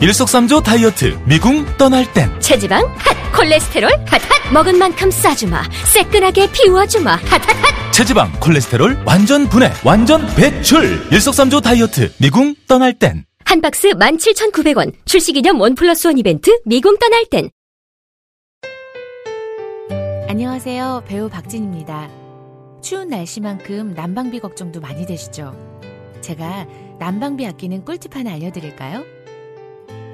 E: 일석삼조 다이어트 미궁 떠날 땐.
D: 체지방 핫. 콜레스테롤 핫핫. 먹은 만큼 싸주마. 새끈하게 비워주마. 핫핫핫.
E: 체지방 콜레스테롤 완전 분해 완전 배출. 일석삼조 다이어트 미궁 떠날 땐.
D: 한 박스 17,900원. 출시기념 one plus one 이벤트 미궁 떠날 땐.
M: 안녕하세요. 배우 박진입니다. 추운 날씨만큼 난방비 걱정도 많이 되시죠? 제가 난방비 아끼는 꿀팁 하나 알려드릴까요?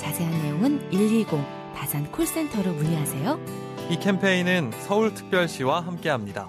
M: 자세한 내용은 120 다산 콜센터로 문의하세요.
N: 이 캠페인은 서울특별시와 함께합니다.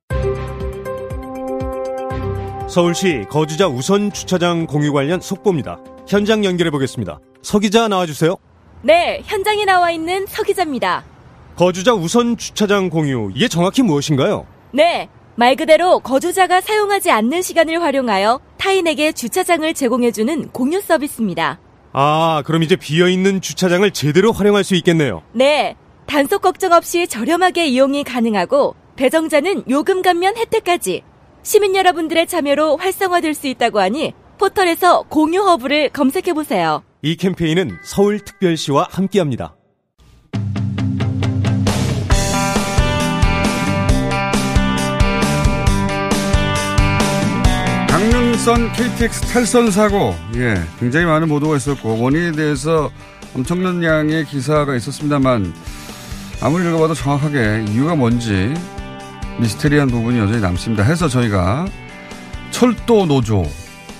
O: 서울시 거주자 우선 주차장 공유 관련 속보입니다. 현장 연결해 보겠습니다. 서 기자 나와주세요.
A: 네, 현장에 나와 있는 서 기자입니다.
O: 거주자 우선 주차장 공유 이게 정확히 무엇인가요?
A: 네, 말 그대로 거주자가 사용하지 않는 시간을 활용하여 타인에게 주차장을 제공해주는 공유 서비스입니다.
O: 아, 그럼 이제 비어 있는 주차장을 제대로 활용할 수 있겠네요.
A: 네, 단속 걱정 없이 저렴하게 이용이 가능하고 배정자는 요금 감면 혜택까지 시민 여러분들의 참여로 활성화될 수 있다고 하니 포털에서 공유 허브를 검색해 보세요.
O: 이 캠페인은 서울특별시와 함께합니다.
H: 강릉선 KTX 탈선 사고, 예, 굉장히 많은 보도가 있었고, 원인에 대해서 엄청난 양의 기사가 있었습니다만, 아무리 읽어봐도 정확하게 이유가 뭔지 미스테리한 부분이 여전히 남습니다. 해서 저희가 철도 노조,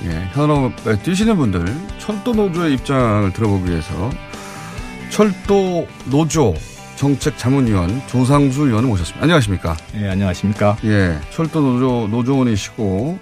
H: 예, 현업에 뛰시는 분들, 철도 노조의 입장을 들어보기 위해서 철도 노조 정책 자문위원 조상수 의원을 모셨습니다. 안녕하십니까?
P: 예, 안녕하십니까?
H: 예, 철도 노조 노조원이시고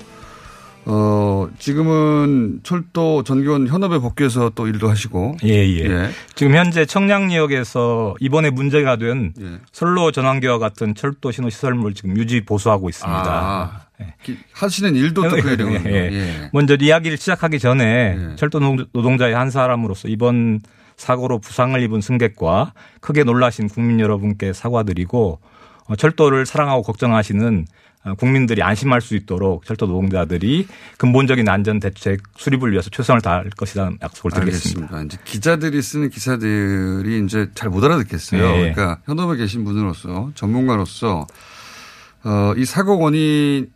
H: 어, 지금은 철도 전기원 현업에 복귀해서 또 일도 하시고.
P: 예, 예. 예. 지금 현재 청량리역에서 이번에 문제가 된 예. 선로 전환기와 같은 철도 신호 시설물 지금 유지 보수하고 있습니다.
H: 아, 예. 하시는 일도 또 그래야 되군요. 예.
P: 예. 먼저 이야기를 시작하기 전에 철도 노동자의 한 사람으로서 이번 사고로 부상을 입은 승객과 크게 놀라신 국민 여러분께 사과드리고 어, 철도를 사랑하고 걱정하시는 어, 국민들이 안심할 수 있도록 철도 노동자들이 근본적인 안전 대책 수립을 위해서 최선을 다할 것이라는 약속을 드리겠습니다.
H: 알겠습니다. 이제 기자들이 쓰는 기사들이 이제 잘 못 알아듣겠어요. 네. 그러니까 현업에 계신 분으로서 전문가로서 어, 이 사고 원인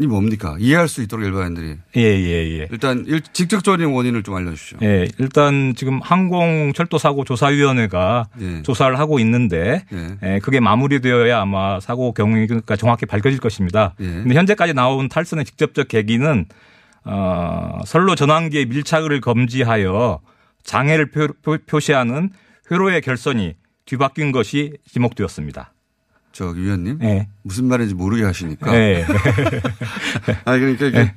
H: 이 뭡니까? 이해할 수 있도록 일반인들이.
P: 예, 예, 예.
H: 일단 일, 직접적인 원인을 좀 알려주시죠.
P: 예, 일단 지금 항공 철도 사고 조사위원회가 예. 조사를 하고 있는데 예. 예. 그게 마무리되어야 아마 사고 경위가 정확히 밝혀질 것입니다. 예. 근데 현재까지 나온 탈선의 직접적 계기는 어, 선로 전환기의 밀착을 금지하여 장애를 표, 표 시하는 회로의 결선이 뒤바뀐 것이 지목되었습니다.
H: 저 위원님 네. 무슨 말인지 모르게 하시니까. 네. 아 그러니까 이게 네.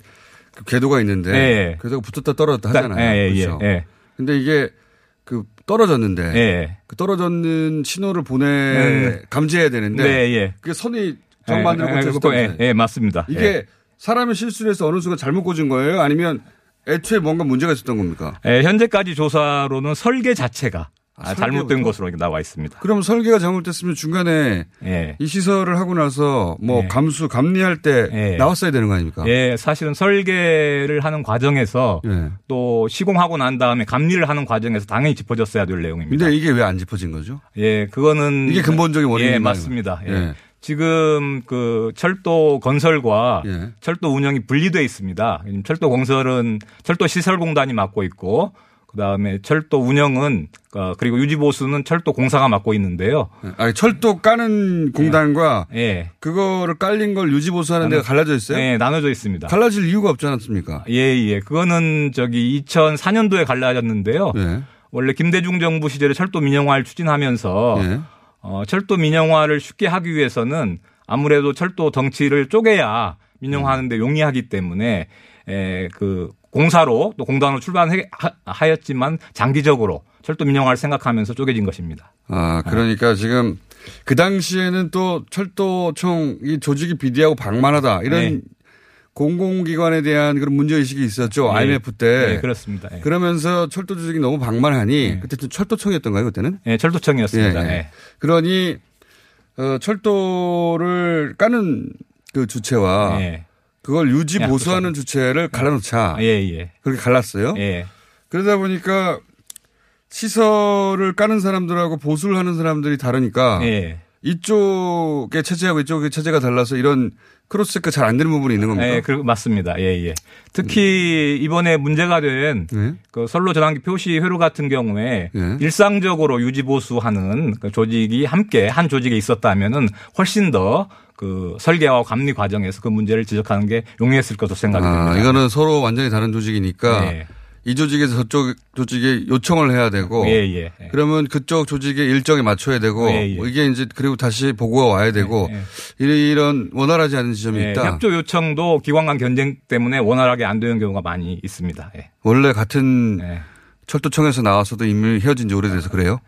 H: 그 궤도가 있는데 네. 궤도가 붙었다 떨어졌다 하잖아요. 네. 그렇죠. 네. 근데 이게 그 떨어졌는데 네. 그 떨어졌는 신호를 보내 네. 감지해야 되는데 네. 예. 그게 선이 정반대로 꽂혀서
P: 예, 예, 맞습니다.
H: 이게 예. 사람의 실수를 해서 어느 순간 잘못 꽂은 거예요? 아니면 애초에 뭔가 문제가 있었던 겁니까?
P: 예, 현재까지 조사로는 설계 자체가 아, 잘못된 것으로 나와 있습니다.
H: 그럼 설계가 잘못됐으면 중간에
P: 예.
H: 이 시설을 하고 나서 뭐
P: 예.
H: 감수 감리할 때
P: 예.
H: 나왔어야 되는 거 아닙니까?
P: 예, 사실은 설계를 하는 과정에서
H: 예.
P: 또 시공하고 난 다음에 감리를 하는 과정에서 당연히 짚어졌어야 될 내용입니다.
H: 근데 이게 왜 안 짚어진 거죠?
P: 예, 그거는
H: 이게 근본적인 원인인가요?
P: 예, 맞습니다. 예.
H: 예.
P: 지금 그 철도 건설과
H: 예.
P: 철도 운영이 분리돼 있습니다. 철도 건설은 철도 시설공단이 맡고 있고 그다음에 철도 운영은 어, 그리고 유지 보수는 철도 공사가 맡고 있는데요.
H: 아니, 철도 까는 공단과
P: 예.
H: 그거를 깔린 걸 유지 보수하는 데가 갈라져 있어요?
P: 예, 나눠져 있습니다.
H: 갈라질 이유가 없지 않았습니까?
P: 예, 예. 그거는 저기 2004년도에 갈라졌는데요.
H: 예.
P: 원래 김대중 정부 시절에 철도 민영화를 추진하면서
H: 예.
P: 어, 철도 민영화를 쉽게 하기 위해서는 아무래도 철도 덩치를 쪼개야 민영화하는데 용이하기 때문에 에, 그 공사로 또 공단으로 출발하였지만 장기적으로 철도 민영화를 생각하면서 쪼개진 것입니다.
H: 아, 그러니까 지금 그 당시에는 또 철도청 이 조직이 비대하고 방만하다 이런
P: 네.
H: 공공기관에 대한 그런 문제의식이 있었죠.
P: 네.
H: IMF 때.
P: 네, 그렇습니다. 예.
H: 그러면서 철도 조직이 너무 방만하니 그때 좀 철도청이었던가요, 그때는?
P: 네, 철도청이었습니다.
H: 예, 예.
P: 예.
H: 그러니 어, 철도를 까는 그 주체와
P: 예.
H: 그걸 유지
P: 야,
H: 보수하는 주체를 갈라놓자.
P: 예, 예.
H: 그렇게 갈랐어요.
P: 예.
H: 그러다 보니까 시설을 까는 사람들하고 보수를 하는 사람들이 다르니까
P: 예.
H: 이쪽의 체제하고 이쪽의 체제가 달라서 이런 cross check 잘 안 되는 부분이 있는 겁니까?
P: 예, 그 맞습니다. 예, 예. 특히 이번에 문제가 된
H: 네.
P: 그 선로 전환기 표시 회로 같은 경우에 일상적으로 유지 보수하는 그 조직이 함께 한 조직에 있었다면은 훨씬 더 그 설계와 감리 과정에서 그 문제를 지적하는 게 용이했을 것으로 생각이 됩니다.
H: 아, 이거는 서로 완전히 다른 조직이니까
P: 예.
H: 이 조직에서 저쪽 조직에 요청을 해야 되고
P: 예, 예, 예.
H: 그러면 그쪽 조직의 일정에 맞춰야 되고
P: 예, 예.
H: 뭐 이게 이제 그리고 다시 보고가 와야 되고 이런 원활하지 않은 지점이
P: 예,
H: 있다.
P: 협조 요청도 기관 간 견쟁 때문에 원활하게 안 되는 경우가 많이 있습니다. 예.
H: 원래 같은
P: 네.
H: 철도청에서 나와서도 이미 헤어진 지 오래돼서 그래요?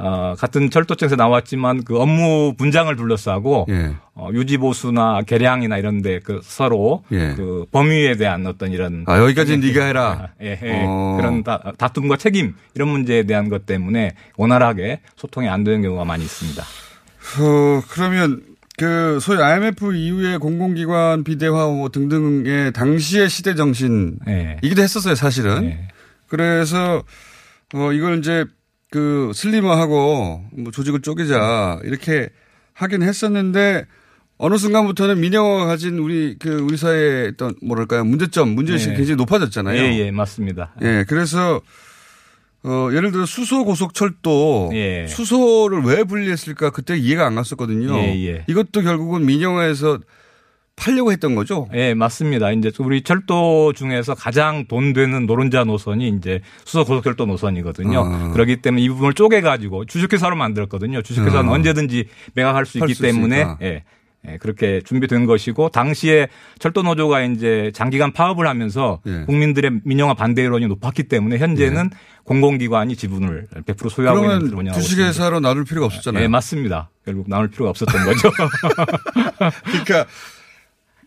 P: 어, 같은 철도청에서 나왔지만 그 업무 분장을 둘러싸고
H: 예.
P: 어, 유지보수나 개량이나 이런데 그 서로
H: 예.
P: 그 범위에 대한 어떤 이런
H: 아, 여기까지는 네가 해라.
P: 예, 예.
H: 어.
P: 그런 다, 다툼과 책임 이런 문제에 대한 것 때문에 원활하게 소통이 안 되는 경우가 많이 있습니다.
H: 어, 그러면 그 소위 IMF 이후에 공공기관 비대화 뭐 등등의 당시의 시대 정신
P: 예.
H: 이기도 했었어요, 사실은. 그래서 어 이걸 이제 그 슬리머하고 뭐 조직을 쪼개자 이렇게 하긴 했었는데 어느 순간부터는 민영화가 가진 우리 그 우리 사회의 어떤 뭐랄까요 문제점 문제의식이
P: 예.
H: 굉장히 높아졌잖아요.
P: 예, 예, 맞습니다.
H: 예, 그래서 어 예를 들어 수소 고속철도
P: 예.
H: 수소를 왜 분리했을까 그때 이해가 안 갔었거든요.
P: 예, 예.
H: 이것도 결국은 민영화에서 팔려고 했던 거죠.
P: 예, 맞습니다. 이제 우리 철도 중에서 가장 돈 되는 노른자 노선이 이제 수소 고속철도 노선이거든요.
H: 아.
P: 그렇기 때문에 이 부분을 쪼개 가지고 주식회사로 만들었거든요. 주식회사는
H: 아.
P: 언제든지 매각할
H: 수할
P: 있기
H: 수
P: 때문에. 예. 예, 그렇게 준비된 것이고 당시에 철도 노조가 이제 장기간 파업을 하면서
H: 예.
P: 국민들의 민영화 반대 여론이 높았기 때문에 현재는 공공기관이 지분을 100% 소유하고 있는
H: 그러면. 주식회사로 나눌 필요가 없었잖아요.
P: 예, 맞습니다. 결국 나눌 필요가 없었던 거죠.
H: 그러니까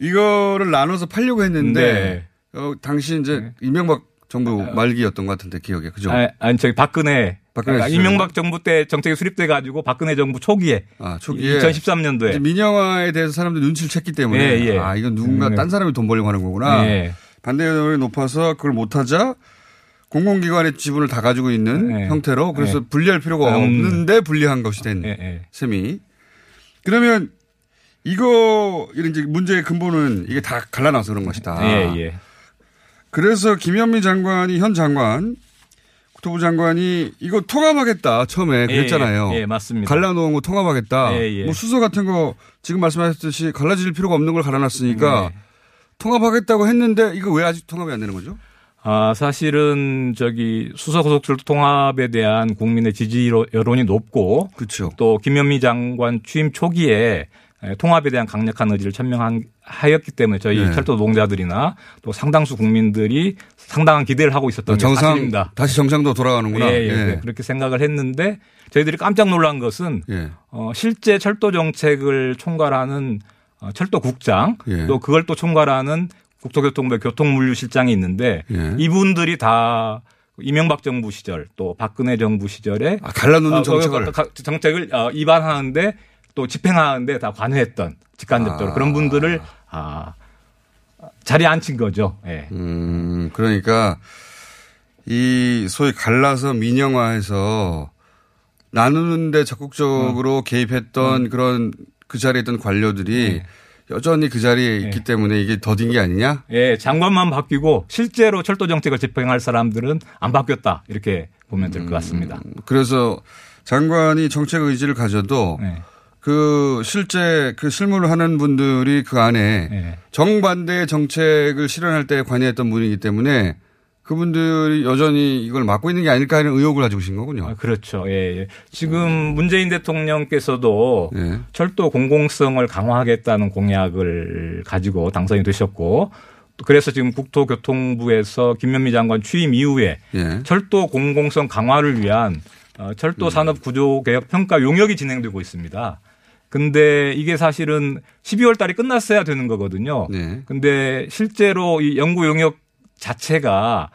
H: 이거를 나눠서 팔려고 했는데
P: 네.
H: 어, 당시 이제 이명박 정부 말기였던 것 같은데 기억에 그죠?
P: 아, 아니 저기 박근혜
H: 박근혜
P: 그러니까. 이명박 정부 때 정책이 수립돼 가지고 박근혜 정부 초기에
H: 아, 초기에
P: 2013년도에
H: 이제 민영화에 대해서 사람들이 눈치를 챘기 때문에
P: 예, 예.
H: 아 이건 누군가
P: 음.
H: 딴 사람이 돈 벌려고 하는 거구나.
P: 예.
H: 반대 여론이 높아서 그걸 못하자 공공기관의 지분을 다 가지고 있는
P: 예.
H: 형태로 그래서
P: 예.
H: 분리할 필요가
P: 음.
H: 없는데 분리한 것이 된
P: 예, 예.
H: 셈이. 그러면 이거 이런 이제 문제의 근본은 이게 다 갈라놔서 그런 것이다.
P: 예, 예.
H: 그래서 김현미 장관이 현 장관 국토부 장관이 이거 통합하겠다 처음에 그랬잖아요.
P: 예, 예, 맞습니다.
H: 갈라놓은 거 통합하겠다.
P: 예, 예.
H: 뭐 수소 같은 거 지금 말씀하셨듯이 갈라질 필요가 없는 걸 갈라놨으니까
P: 네.
H: 통합하겠다고 했는데 이거 왜 아직 통합이 안 되는 거죠?
P: 아, 사실은 저기 수서고속철도 통합에 대한 국민의 지지 여론이 높고
H: 그렇죠.
P: 또 김현미 장관 취임 초기에 에, 통합에 대한 강력한 의지를 천명하였기 때문에 저희
H: 네.
P: 철도 노동자들이나 또 상당수 국민들이 상당한 기대를 하고 있었던 게
H: 정상
P: 사실입니다.
H: 다시 정상도 돌아가는구나.
P: 예, 예, 예. 그렇게 생각을 했는데 저희들이 깜짝 놀란 것은
H: 예.
P: 어, 실제 철도 정책을 총괄하는 어, 철도 국장
H: 예.
P: 또 그걸 또 총괄하는 국토교통부 교통물류실장이 있는데
H: 예.
P: 이분들이 다 이명박 정부 시절 또 박근혜 정부 시절에
H: 아, 갈라놓는
P: 어,
H: 정책을.
P: 그, 그, 그 정책을 어, 위반하는데 또 집행하는데 다 관여했던 직간접적으로
H: 아.
P: 그런 분들을 아, 자리에 앉힌 거죠. 예.
H: 음, 그러니까 이 소위 갈라서 민영화해서 나누는데 적극적으로 개입했던 그런 그 자리에 있던 관료들이 여전히 그 자리에 있기 때문에 이게 더딘 게 아니냐?
P: 예, 장관만 바뀌고 실제로 철도 정책을 집행할 사람들은 안 바뀌었다. 이렇게 보면 될 것 같습니다.
H: 그래서 장관이 정책 의지를 가져도
P: 네.
H: 그 실제 그 실무를 하는 분들이 그 안에
P: 네.
H: 정반대의 정책을 실현할 때 관여했던 분이기 때문에 그분들이 여전히 이걸 맡고 있는 게 아닐까 하는 의혹을 가지고 계신 거군요.
P: 아, 그렇죠. 예, 예. 지금 문재인 대통령께서도 철도 공공성을 강화하겠다는 공약을 가지고 당선이 되셨고 또 그래서 지금 국토교통부에서 김현미 장관 취임 이후에
H: 예.
P: 철도 공공성 강화를 위한 어, 철도 산업 구조 개혁 평가 용역이 진행되고 있습니다. 근데 이게 사실은 12월 달에 끝났어야 되는 거거든요.
H: 네.
P: 근데 실제로 이 연구 용역 자체가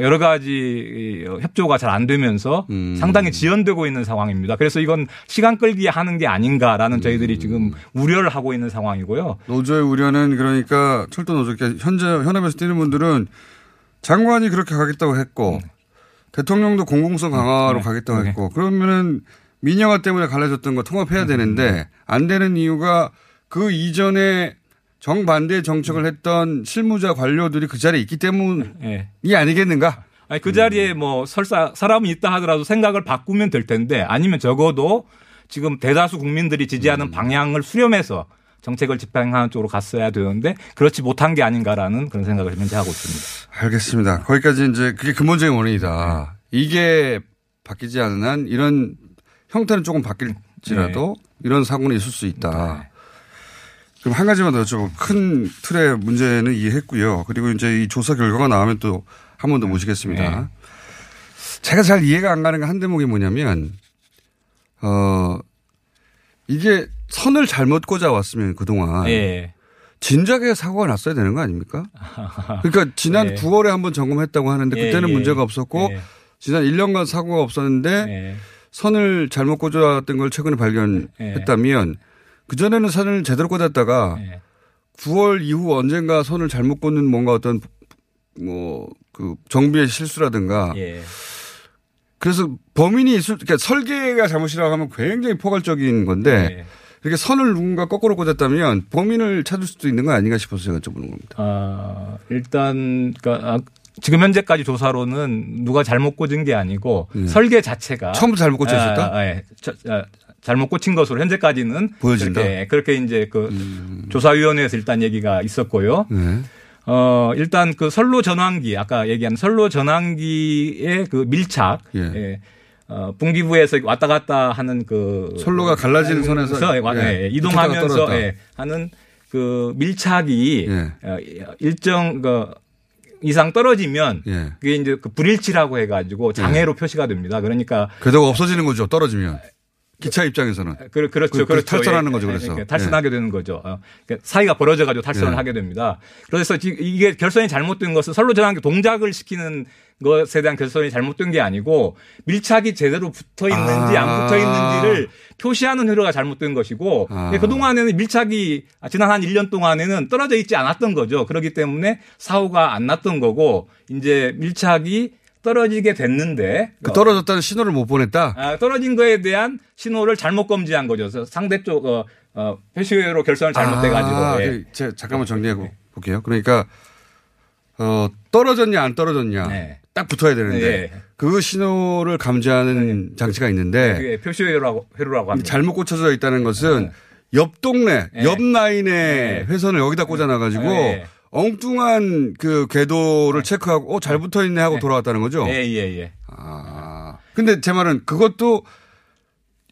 P: 여러 가지 협조가 잘 안 되면서
H: 음.
P: 상당히 지연되고 있는 상황입니다. 그래서 이건 시간 끌기 하는 게 아닌가라는 저희들이 지금 우려를 하고 있는 상황이고요.
H: 노조의 우려는 그러니까 철도 노조, 현재 현업에서 뛰는 분들은 장관이 그렇게 가겠다고 했고 대통령도 공공성 강화로
P: 네.
H: 가겠다고
P: 네.
H: 했고 그러면은 민영화 때문에 갈라졌던 거
P: 음,
H: 통합해야 되는데 안 되는 이유가 그 이전에 정반대 정책을 했던 실무자 관료들이 그 자리에 있기 때문이
P: 예.
H: 아니겠는가?
P: 아니 그 자리에 뭐 설사 사람이 있다 하더라도 생각을 바꾸면 될 텐데 아니면 적어도 지금 대다수 국민들이 지지하는 방향을 수렴해서 정책을 집행하는 쪽으로 갔어야 되는데 그렇지 못한 게 아닌가라는 그런 생각을 현재 하고 있습니다.
H: 알겠습니다. 거기까지 이제 그게 근본적인 원인이다. 이게 바뀌지 않은 한 이런 형태는 조금 바뀔지라도 이런 사고는 있을 수 있다. 그럼 한 가지만 더 여쭤보고 큰 틀의 문제는 이해했고요. 그리고 이제 이 조사 결과가 나오면 또 한 번 더 모시겠습니다. 제가 잘 이해가 안 가는 게 한 대목이 뭐냐면 어 이게 선을 잘못 꽂아왔으면 그동안
P: 예.
H: 진작에 사고가 났어야 되는 거 아닙니까? 그러니까 지난
P: 예.
H: 9월에 한번 점검했다고 하는데
P: 예,
H: 그때는
P: 예.
H: 문제가 없었고
P: 예.
H: 지난 1년간 사고가 없었는데
P: 예.
H: 선을 잘못 꽂아왔던 걸 최근에 발견했다면 그전에는 선을 제대로 꽂았다가
P: 예.
H: 9월 이후 언젠가 선을 잘못 꽂는 뭔가 어떤 뭐 그 정비의 실수라든가
P: 예.
H: 그래서 범인이 있을 그러니까 설계가 잘못이라고 하면 굉장히 포괄적인 건데
P: 예.
H: 이렇게 선을 누군가 거꾸로 꽂았다면 범인을 찾을 수도 있는 거 아닌가 싶어서 제가 여쭤보는 겁니다.
P: 아, 일단 그러니까 아, 지금 현재까지 조사로는 누가 잘못 꽂은 게 아니고
H: 예.
P: 설계 자체가
H: 처음부터 잘못 꽂혀 있었다?
P: 아, 아, 예. 잘못 꽂힌 것으로 현재까지는
H: 보여진다?
P: 그렇게, 그렇게 이제 그 조사위원회에서 일단 얘기가 있었고요.
H: 네.
P: 어, 일단 그 선로 전환기, 아까 얘기한 선로 전환기의 그 밀착,
H: 예.
P: 예. 어, 분기부에서 왔다 갔다 하는 그
H: 선로가 갈라지는 선에서
P: 예, 와-
H: 예,
P: 예, 이동하면서. 예, 하는 그 밀착이
H: 예.
P: 어, 일정 그 이상 떨어지면
H: 예.
P: 그게 이제 그 불일치라고 해가지고 장애로 표시가 됩니다. 그러니까
H: 그래도 없어지는 거죠. 떨어지면. 기차 입장에서는.
P: 그, 그렇죠.
H: 그- 그
P: 그렇죠.
H: 탈선하는
P: 예,
H: 거죠,
P: 예,
H: 그래서.
P: 예, 탈선하게 되는 거죠. 어, 그러니까 사이가 벌어져 가지고 탈선을
H: 예.
P: 하게 됩니다. 그래서 지- 이게 결선이 잘못된 것은 선로 전환기 동작을 시키는 것에 대한 결선이 잘못된 게 아니고 밀착이 제대로 붙어 있는지
H: 아.
P: 안 붙어 있는지를 표시하는 회로가 잘못된 것이고
H: 아.
P: 그 동안에는 밀착이 지난 한 1년 동안에는 떨어져 있지 않았던 거죠. 그렇기 때문에 사고가 안 났던 거고 이제 밀착이 떨어지게 됐는데
H: 그 떨어졌다는 신호를 못 보냈다?
P: 아, 떨어진 거에 대한 신호를 잘못 검지한 거죠. 그래서 상대 쪽 어, 어, 표시회로 결선을 잘못돼 가지고.
H: 아,
P: 예.
H: 그 제가 잠깐만 정리해 볼게요. 그러니까 어, 떨어졌냐 안 떨어졌냐
P: 네.
H: 딱 붙어야 되는데
P: 예.
H: 그 신호를 감지하는 장치가 있는데
P: 그게 표시 회로라고 회로라고 합니다.
H: 잘못 꽂혀져 있다는 것은 옆 동네,
P: 네.
H: 옆 라인에 회선을 여기다 꽂아놔 가지고
P: 네.
H: 엉뚱한 그 궤도를 체크하고 어, 잘 붙어 있네 하고 돌아왔다는 거죠.
P: 예, 예, 예.
H: 아. 근데 제 말은 그것도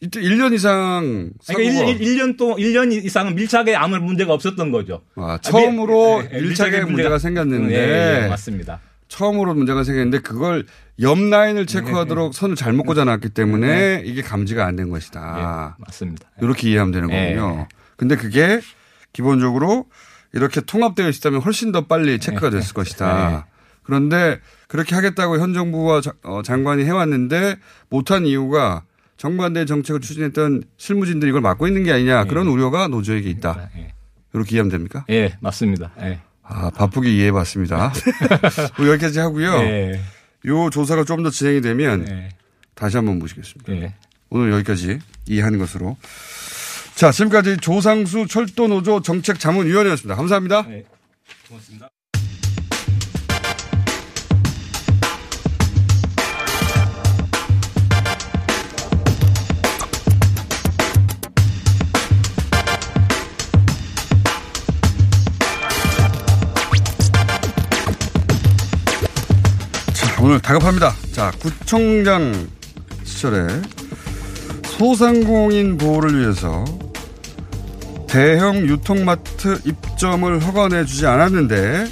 H: 이때 1년 이상
P: 그러니까 1, 1, 년 동안 1년 이상은 밀착에 아무 문제가 없었던 거죠.
H: 아, 처음으로
P: 예, 예,
H: 밀착에 문제가 생겼는데
P: 예, 예, 맞습니다.
H: 처음으로 문제가 생겼는데 그걸 옆 라인을 체크하도록 선을 잘못 꽂아놨기 때문에 이게 감지가 안 된 것이다.
P: 맞습니다.
H: 이렇게 이해하면 되는
P: 예.
H: 거군요. 근데 그게 기본적으로 이렇게 통합되어 있다면 훨씬 더 빨리 체크가 됐을 것이다. 그런데 그렇게 하겠다고 현 정부와 자- 어, 장관이 해왔는데 못한 이유가 정반대 정책을 추진했던 실무진들이 이걸 막고 있는 게 아니냐 그런 우려가 노조에게 있다. 이렇게 이해하면 됩니까?
P: 예, 맞습니다. 예.
H: 아, 바쁘게 이해해 봤습니다. 뭐 여기까지 하고요.
P: 예.
H: 요 조사가 좀 더 진행이 되면
P: 예.
H: 다시 한번 모시겠습니다.
P: 예.
H: 오늘 여기까지 이해하는 것으로. 자, 지금까지 조상수 철도노조 정책자문위원회였습니다. 감사합니다.
P: 고맙습니다.
H: 자, 오늘 다급합니다. 자, 구청장 시절에 소상공인 보호를 위해서 대형 유통마트 입점을 허가내 주지 않았는데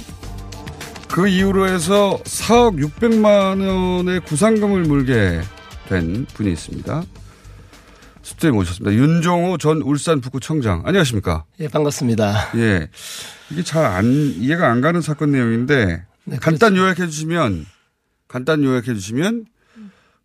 H: 그 이유로 해서 4억 600만 원의 구상금을 물게 된 분이 있습니다. 스튜디오에 모셨습니다. 윤종호 전 울산 북구청장. 안녕하십니까?
Q: 예, 반갑습니다.
H: 예. 이게 잘 안, 이해가 안 가는 사건 내용인데,
Q: 네,
H: 간단 요약해 주시면, 간단 요약해 주시면,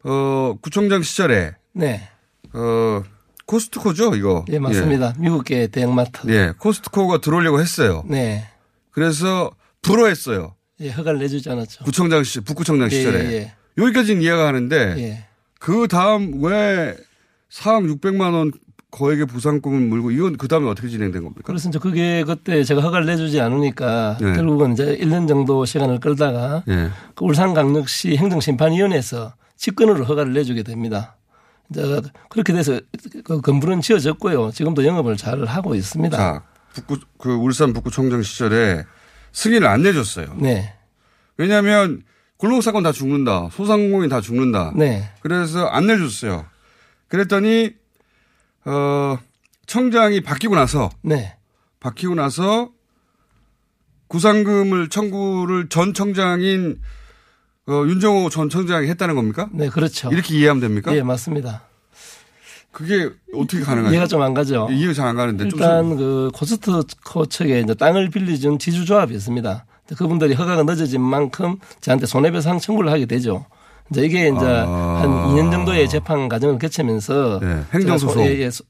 H: 어, 구청장 시절에,
Q: 네.
H: 어, 코스트코죠, 이거.
Q: 예, 맞습니다. 미국계 대형마트.
H: 예. 예, 코스트코가 들어오려고 했어요.
Q: 네.
H: 그래서 불허했어요.
Q: 예, 허가를 내주지 않았죠.
H: 구청장 시, 북구청장
Q: 예,
H: 시절에.
Q: 예, 예.
H: 여기까지는 이해가 가는데,
Q: 예.
H: 그 다음 왜 4억 600만 원 거액의 보상금을 물고, 이건 그 다음에 어떻게 진행된 겁니까?
Q: 이제 그게 그때 제가 허가를 내주지 않으니까
H: 네.
Q: 결국은 이제 1년 정도 시간을 끌다가
H: 예.
Q: 그 울산광역시 행정심판위원회에서 직권으로 허가를 내주게 됩니다. 이제 그렇게 돼서 그 건물은 지어졌고요. 지금도 영업을 잘 하고 있습니다.
H: 자, 북구, 그 울산 북구청장 시절에 승인을 안 내줬어요.
Q: 네.
H: 왜냐하면 골목 사건 다 죽는다. 소상공인 다 죽는다.
Q: 네.
H: 그래서 안 내줬어요. 그랬더니 어 청장이 바뀌고 나서
Q: 네.
H: 바뀌고 나서 구상금을 청구를 전 청장인 어, 윤정호 전 청장이 했다는 겁니까?
Q: 네, 그렇죠.
H: 이렇게 이해하면 됩니까?
Q: 예, 맞습니다.
H: 그게 어떻게 가능하죠?
Q: 이해가 좀 안 가죠.
H: 이해가 잘 안 가는데 좀
Q: 일단 그 코스트코 측에 이제 땅을 빌려준 지주조합이 있습니다. 그분들이 허가가 늦어진 만큼 저한테 손해배상 청구를 하게 되죠. 이제 이게 이제
H: 아.
Q: 한 2년 정도의 재판 과정을 거치면서
H: 네, 행정소송.
Q: 예, 예, 소-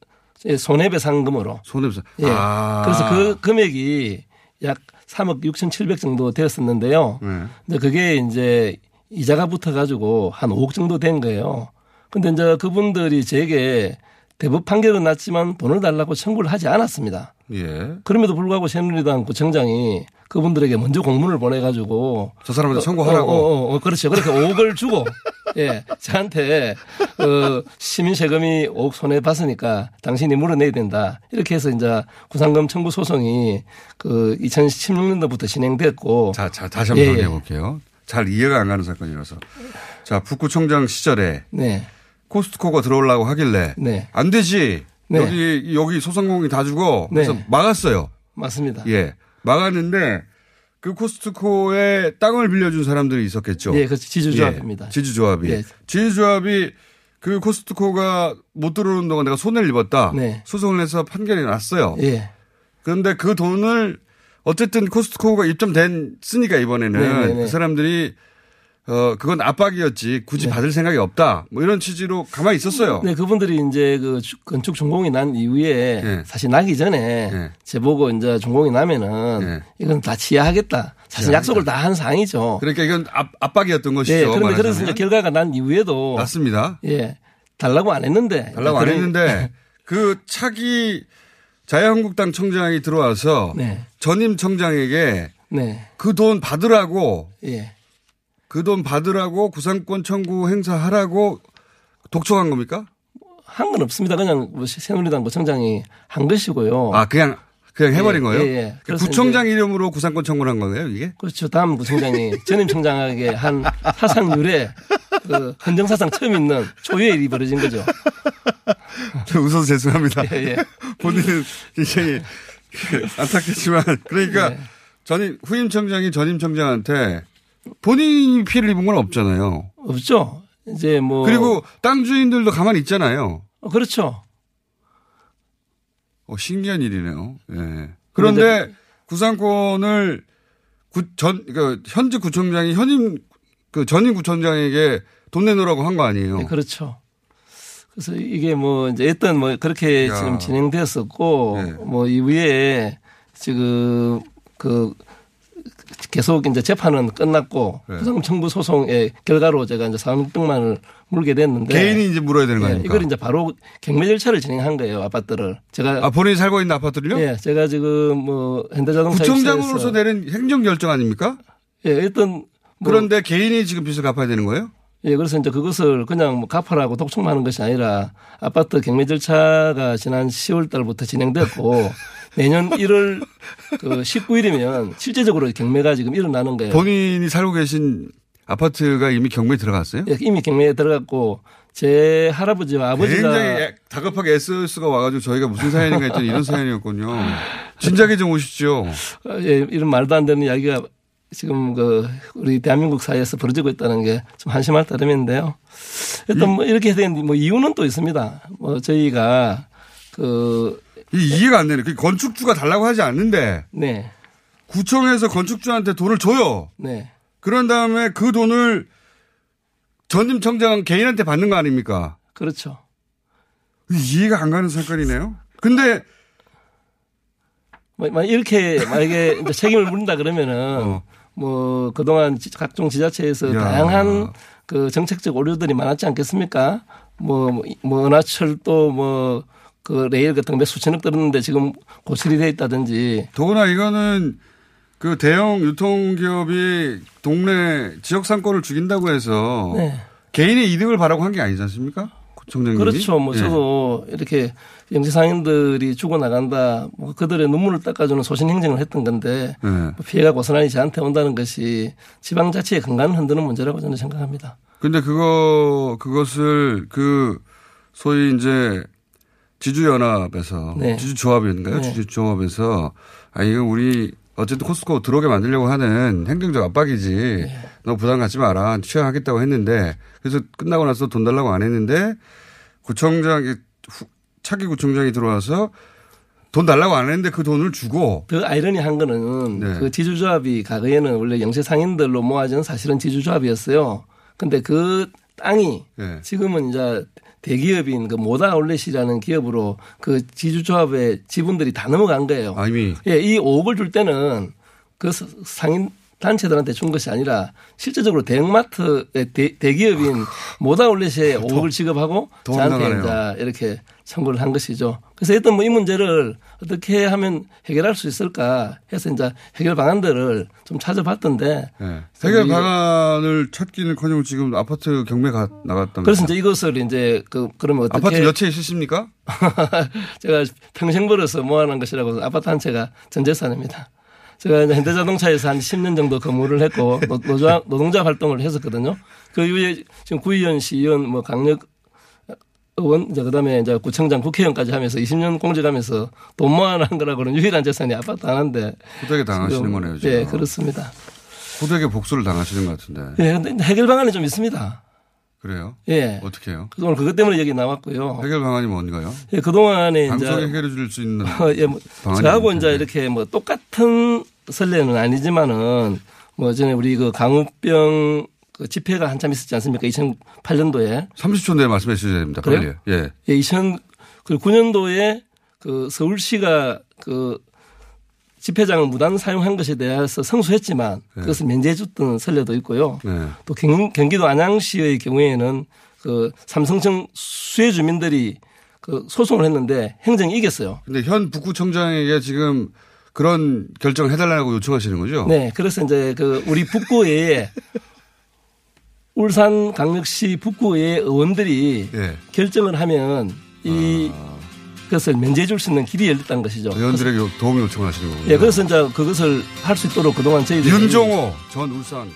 Q: 예, 손해배상금으로
H: 손해배상.
Q: 예.
H: 아.
Q: 그래서 그 금액이 약 3억 6,700 정도 되었었는데요.
H: 네.
Q: 근데 그게 이제 이자가 붙어 가지고 한 5억 정도 된 거예요. 근데 이제 그분들이 제게 대법 판결은 났지만 돈을 달라고 청구를 하지 않았습니다.
H: 예.
Q: 그럼에도 불구하고 새누리당 구청장이 그분들에게 먼저 공문을 보내가지고
H: 저 사람한테
Q: 어,
H: 청구하라고.
Q: 어, 어, 어, 그렇죠. 그렇게 5억을 주고 예 저한테 어, 시민 세금이 5억 손해 봤으니까 당신이 물어내야 된다. 이렇게 해서 이제 구상금 청구 소송이 그 2016년도부터 진행됐고
H: 자, 자 다시 한번
Q: 예, 예.
H: 정리해 볼게요. 잘 이해가 안 가는 사건이라서. 자, 북구청장 시절에
Q: 네.
H: 코스트코가 들어오려고 하길래
Q: 네.
H: 안 되지.
Q: 네.
H: 여기 여기 소상공인 다 주고 그래서
Q: 네.
H: 막았어요.
Q: 맞습니다.
H: 예. 막았는데 그 코스트코에 땅을 빌려준 사람들이 있었겠죠.
Q: 예, 그 지주조합입니다.
H: 예, 지주조합이.
Q: 예.
H: 지주조합이 그 코스트코가 못 들어오는 동안 내가 손해를 입었다.
Q: 네.
H: 소송을 해서 판결이 났어요.
Q: 예.
H: 그런데 그 돈을 어쨌든 코스트코가 입점됐으니까 이번에는
Q: 네, 네, 네.
H: 그 사람들이 어 그건 압박이었지 굳이 받을 생각이 없다. 뭐 이런 취지로 가만히 있었어요.
Q: 네, 그분들이 이제 그 주- 건축 준공이 난 이후에
H: 예.
Q: 사실 나기 전에 제보고 이제 준공이 나면은 이건 다 치하하겠다. 사실
H: 치하하겠다.
Q: 약속을 다한 사항이죠.
H: 그러니까 이건 압, 압박이었던 것이죠.
Q: 네, 그런데 그래서
H: 말하자면.
Q: 이제 결과가 난 이후에도
H: 맞습니다.
Q: 예, 달라고 안 했는데
H: 달라고 안 했는데 그 차기 자유한국당 청장이 들어와서
Q: 네.
H: 전임 청장에게
Q: 네,
H: 그 돈 받으라고
Q: 예,
H: 그 돈 받으라고 구상권 청구 행사하라고 독촉한 겁니까?
Q: 한 건 없습니다. 그냥 뭐 새누리당 구청장이 한 것이고요.
H: 아 그냥 그냥 해버린
Q: 예,
H: 거예요?
Q: 예, 예. 그래서
H: 구청장 이름으로 구상권 청구를 한 거예요 이게?
Q: 그렇죠. 다음 구청장이 전임 청장에게 한 사상 유례 그 헌정사상 처음 있는 초유의 일이 벌어진 거죠.
H: 저 웃어서 죄송합니다.
Q: 예, 예.
H: 본인은 굉장히 안타깝지만 그러니까
Q: 네.
H: 전임 후임 청장이 전임 청장한테 본인이 피해를 입은 건 없잖아요.
Q: 없죠. 이제 뭐
H: 그리고 땅 주인들도 가만히 있잖아요.
Q: 어, 그렇죠.
H: 어, 신기한 일이네요. 예. 그런데 구상권을 구, 전, 그, 현직 구청장이 현임, 그 전임 구청장에게 돈 내놓으라고 한 거 아니에요?
Q: 네, 그렇죠. 그래서 이게 뭐 이제 일단 뭐 그렇게
H: 야.
Q: 지금 진행되었었고
H: 네.
Q: 뭐 이후에 지금 그 계속 이제 재판은 끝났고
H: 네.
Q: 부상 청구 소송의 결과로 제가 이제 400만을 물게 됐는데
H: 개인이 이제 물어야 되는 거
Q: 예,
H: 아닙니까?
Q: 이걸 이제 바로 경매 절차를 진행한 거예요 아파트를 제가
H: 아, 본인이 살고 있는 아파트를요?
Q: 예, 제가 지금 뭐 현대자동차
H: 구청장으로서 내린 행정 결정 아닙니까?
Q: 예, 일단 뭐
H: 그런데 개인이 지금 빚을 갚아야 되는 거예요?
Q: 예, 그래서 이제 그것을 그냥 뭐 갚아라고 독촉만 하는 것이 아니라 아파트 경매 절차가 지난 10월 달부터 진행됐고 내년 1월 그 19일이면 실제적으로 경매가 지금 일어나는 거예요.
H: 본인이 살고 계신 아파트가 이미 경매에 들어갔어요?
Q: 예, 이미 경매에 들어갔고 제 할아버지와 아버지가
H: 굉장히 애- 다급하게 SOS가 와가지고 저희가 무슨 사연인가 했더니 이런 사연이었군요. 진작에 좀 오십시오.
Q: 어, 예, 이런 말도 안 되는 이야기가 지금 그 우리 대한민국 사회에서 벌어지고 있다는 게 좀 한심할 따름인데요. 일단 뭐 이렇게 된뭐 이유는 또 있습니다. 뭐 저희가
H: 그이 이해가 안 되네. 그 건축주가 달라고 하지 않는데
Q: 네.
H: 구청에서 건축주한테 돈을 줘요.
Q: 네.
H: 그런 다음에 그 돈을 전임 청장 개인한테 받는 거 아닙니까?
Q: 그렇죠.
H: 이해가 안 가는 사건이네요. 근데
Q: 뭐, 뭐 이렇게 만약에 책임을 물린다 그러면은 뭐 그동안 지- 각종 지자체에서
H: 어. 야.
Q: 다양한 그 정책적 오류들이 많았지 않겠습니까? 뭐, 뭐 은하철도 뭐 그 레일 같은 거 몇 수천억 들었는데 지금 고철이 돼 있다든지
H: 더구나 이거는 그 대형 유통기업이 동네 지역 상권을 죽인다고 해서
Q: 네.
H: 개인의 이득을 바라고 한 게 아니지 않습니까? 구청장님이.
Q: 그렇죠. 뭐
H: 예.
Q: 저도 이렇게 영세상인들이 죽어나간다. 뭐 그들의 눈물을 닦아주는 소신 행정을 했던 건데
H: 예.
Q: 뭐 피해가 고스란히 저한테 온다는 것이 지방자치의 건강을 흔드는 문제라고 저는 생각합니다.
H: 근데 그거 그것을 그 소위 이제 지주연합에서
Q: 네.
H: 지주조합인가요?
Q: 네.
H: 지주조합에서 아 이거 우리 어쨌든 코스코 들어오게 만들려고 하는 행정적 압박이지.
Q: 네.
H: 너 부담 갖지 마라. 취하하겠다고 했는데 그래서 끝나고 나서 돈 달라고 안 했는데 구청장이 후- 차기 구청장이 들어와서 돈 달라고 안 했는데 그 돈을 주고
Q: 더 아이러니한 거는
H: 네.
Q: 그 지주조합이 과거에는 원래 영세 상인들로 모아진 사실은 지주조합이었어요. 근데 그 땅이
H: 네.
Q: 지금은 이제 대기업인 그 모다 아울렛이라는 기업으로 그 지주조합의 지분들이 다 넘어간 거예요.
H: 아, 이미
Q: 예, 이 5억을 줄 때는 그 서- 상인 단체들한테 준 것이 아니라 실제적으로 대형마트의 대, 대기업인 모다올렛에 5억을 지급하고
H: 더
Q: 저한테
H: 황당하네요.
Q: 이제 이렇게 청구를 한 것이죠. 그래서 일단 뭐 이 문제를 어떻게 하면 해결할 수 있을까 해서 이제 해결 방안들을 좀 찾아봤던데
H: 예. 해결
Q: 이-
H: 방안을 찾기는커녕 지금 아파트 경매 가 나갔다면서.
Q: 그래서 이제 이것을 이제 그 그러면 어떻게
H: 아파트 몇 채 있으십니까?
Q: 제가 평생 벌어서 모아놓은 것이라고 아파트 한 채가 전 재산입니다. 제가 이제 현대자동차에서 한 10년 정도 근무를 했고 노- 노조, 노동자 활동을 했었거든요. 그 이후에 지금 구의원, 시의원, 뭐 광역 의원, 이제 그다음에 이제 구청장, 국회의원까지 하면서 20년 공직하면서 돈 모아놓은 거라고는 유일한 재산이 아파트 하나인데.
H: 호되게 당하시는 거네요. 지금.
Q: 예, 그렇습니다.
H: 호되게 복수를 당하시는 것 같은데.
Q: 예, 근데 해결 방안이 좀 있습니다.
H: 그래요?
Q: 예.
H: 어떻게 해요?
Q: 그동안 그것 때문에 얘기 나왔고요.
H: 해결 방안이 뭔가요?
Q: 예, 그동안에
H: 방송에
Q: 이제
H: 해결해 줄 수 있는
Q: 어, 예, 뭐 저하고. 이제 이렇게 뭐 똑같은 설레는 아니지만은 뭐 전에 우리 그 강우병 그 집회가 한참 있었지 않습니까? 2008년도에.
H: 30초 내에 말씀해 주셔야 됩니다. 빨리.
Q: 그래요?
H: 예.
Q: 예, 2009년도에 그 서울시가 그 집회장을 무단 사용한 것에 대해서 성수했지만
H: 네.
Q: 그것을 면제해 줬던 설례도 있고요.
H: 네.
Q: 또 경, 경기도 안양시의 경우에는 그 삼성청 수혜 주민들이 그 소송을 했는데 행정이 이겼어요.
H: 근데 현 북구청장에게 지금 그런 결정을 해달라고 요청하시는 거죠?
Q: 네. 그래서 이제 그 우리 북구에 울산 강력시 북구의 의원들이
H: 예.
Q: 결정을 하면 이 그것을 면제해 줄 수 있는 길이 열렸다는 것이죠.
H: 의원들에게 요- 도움 요청을 하시는 거군요.
Q: 예, 그래서 이제 그것을 할 수 있도록 그동안 저희들이
H: 윤종호 전 울산.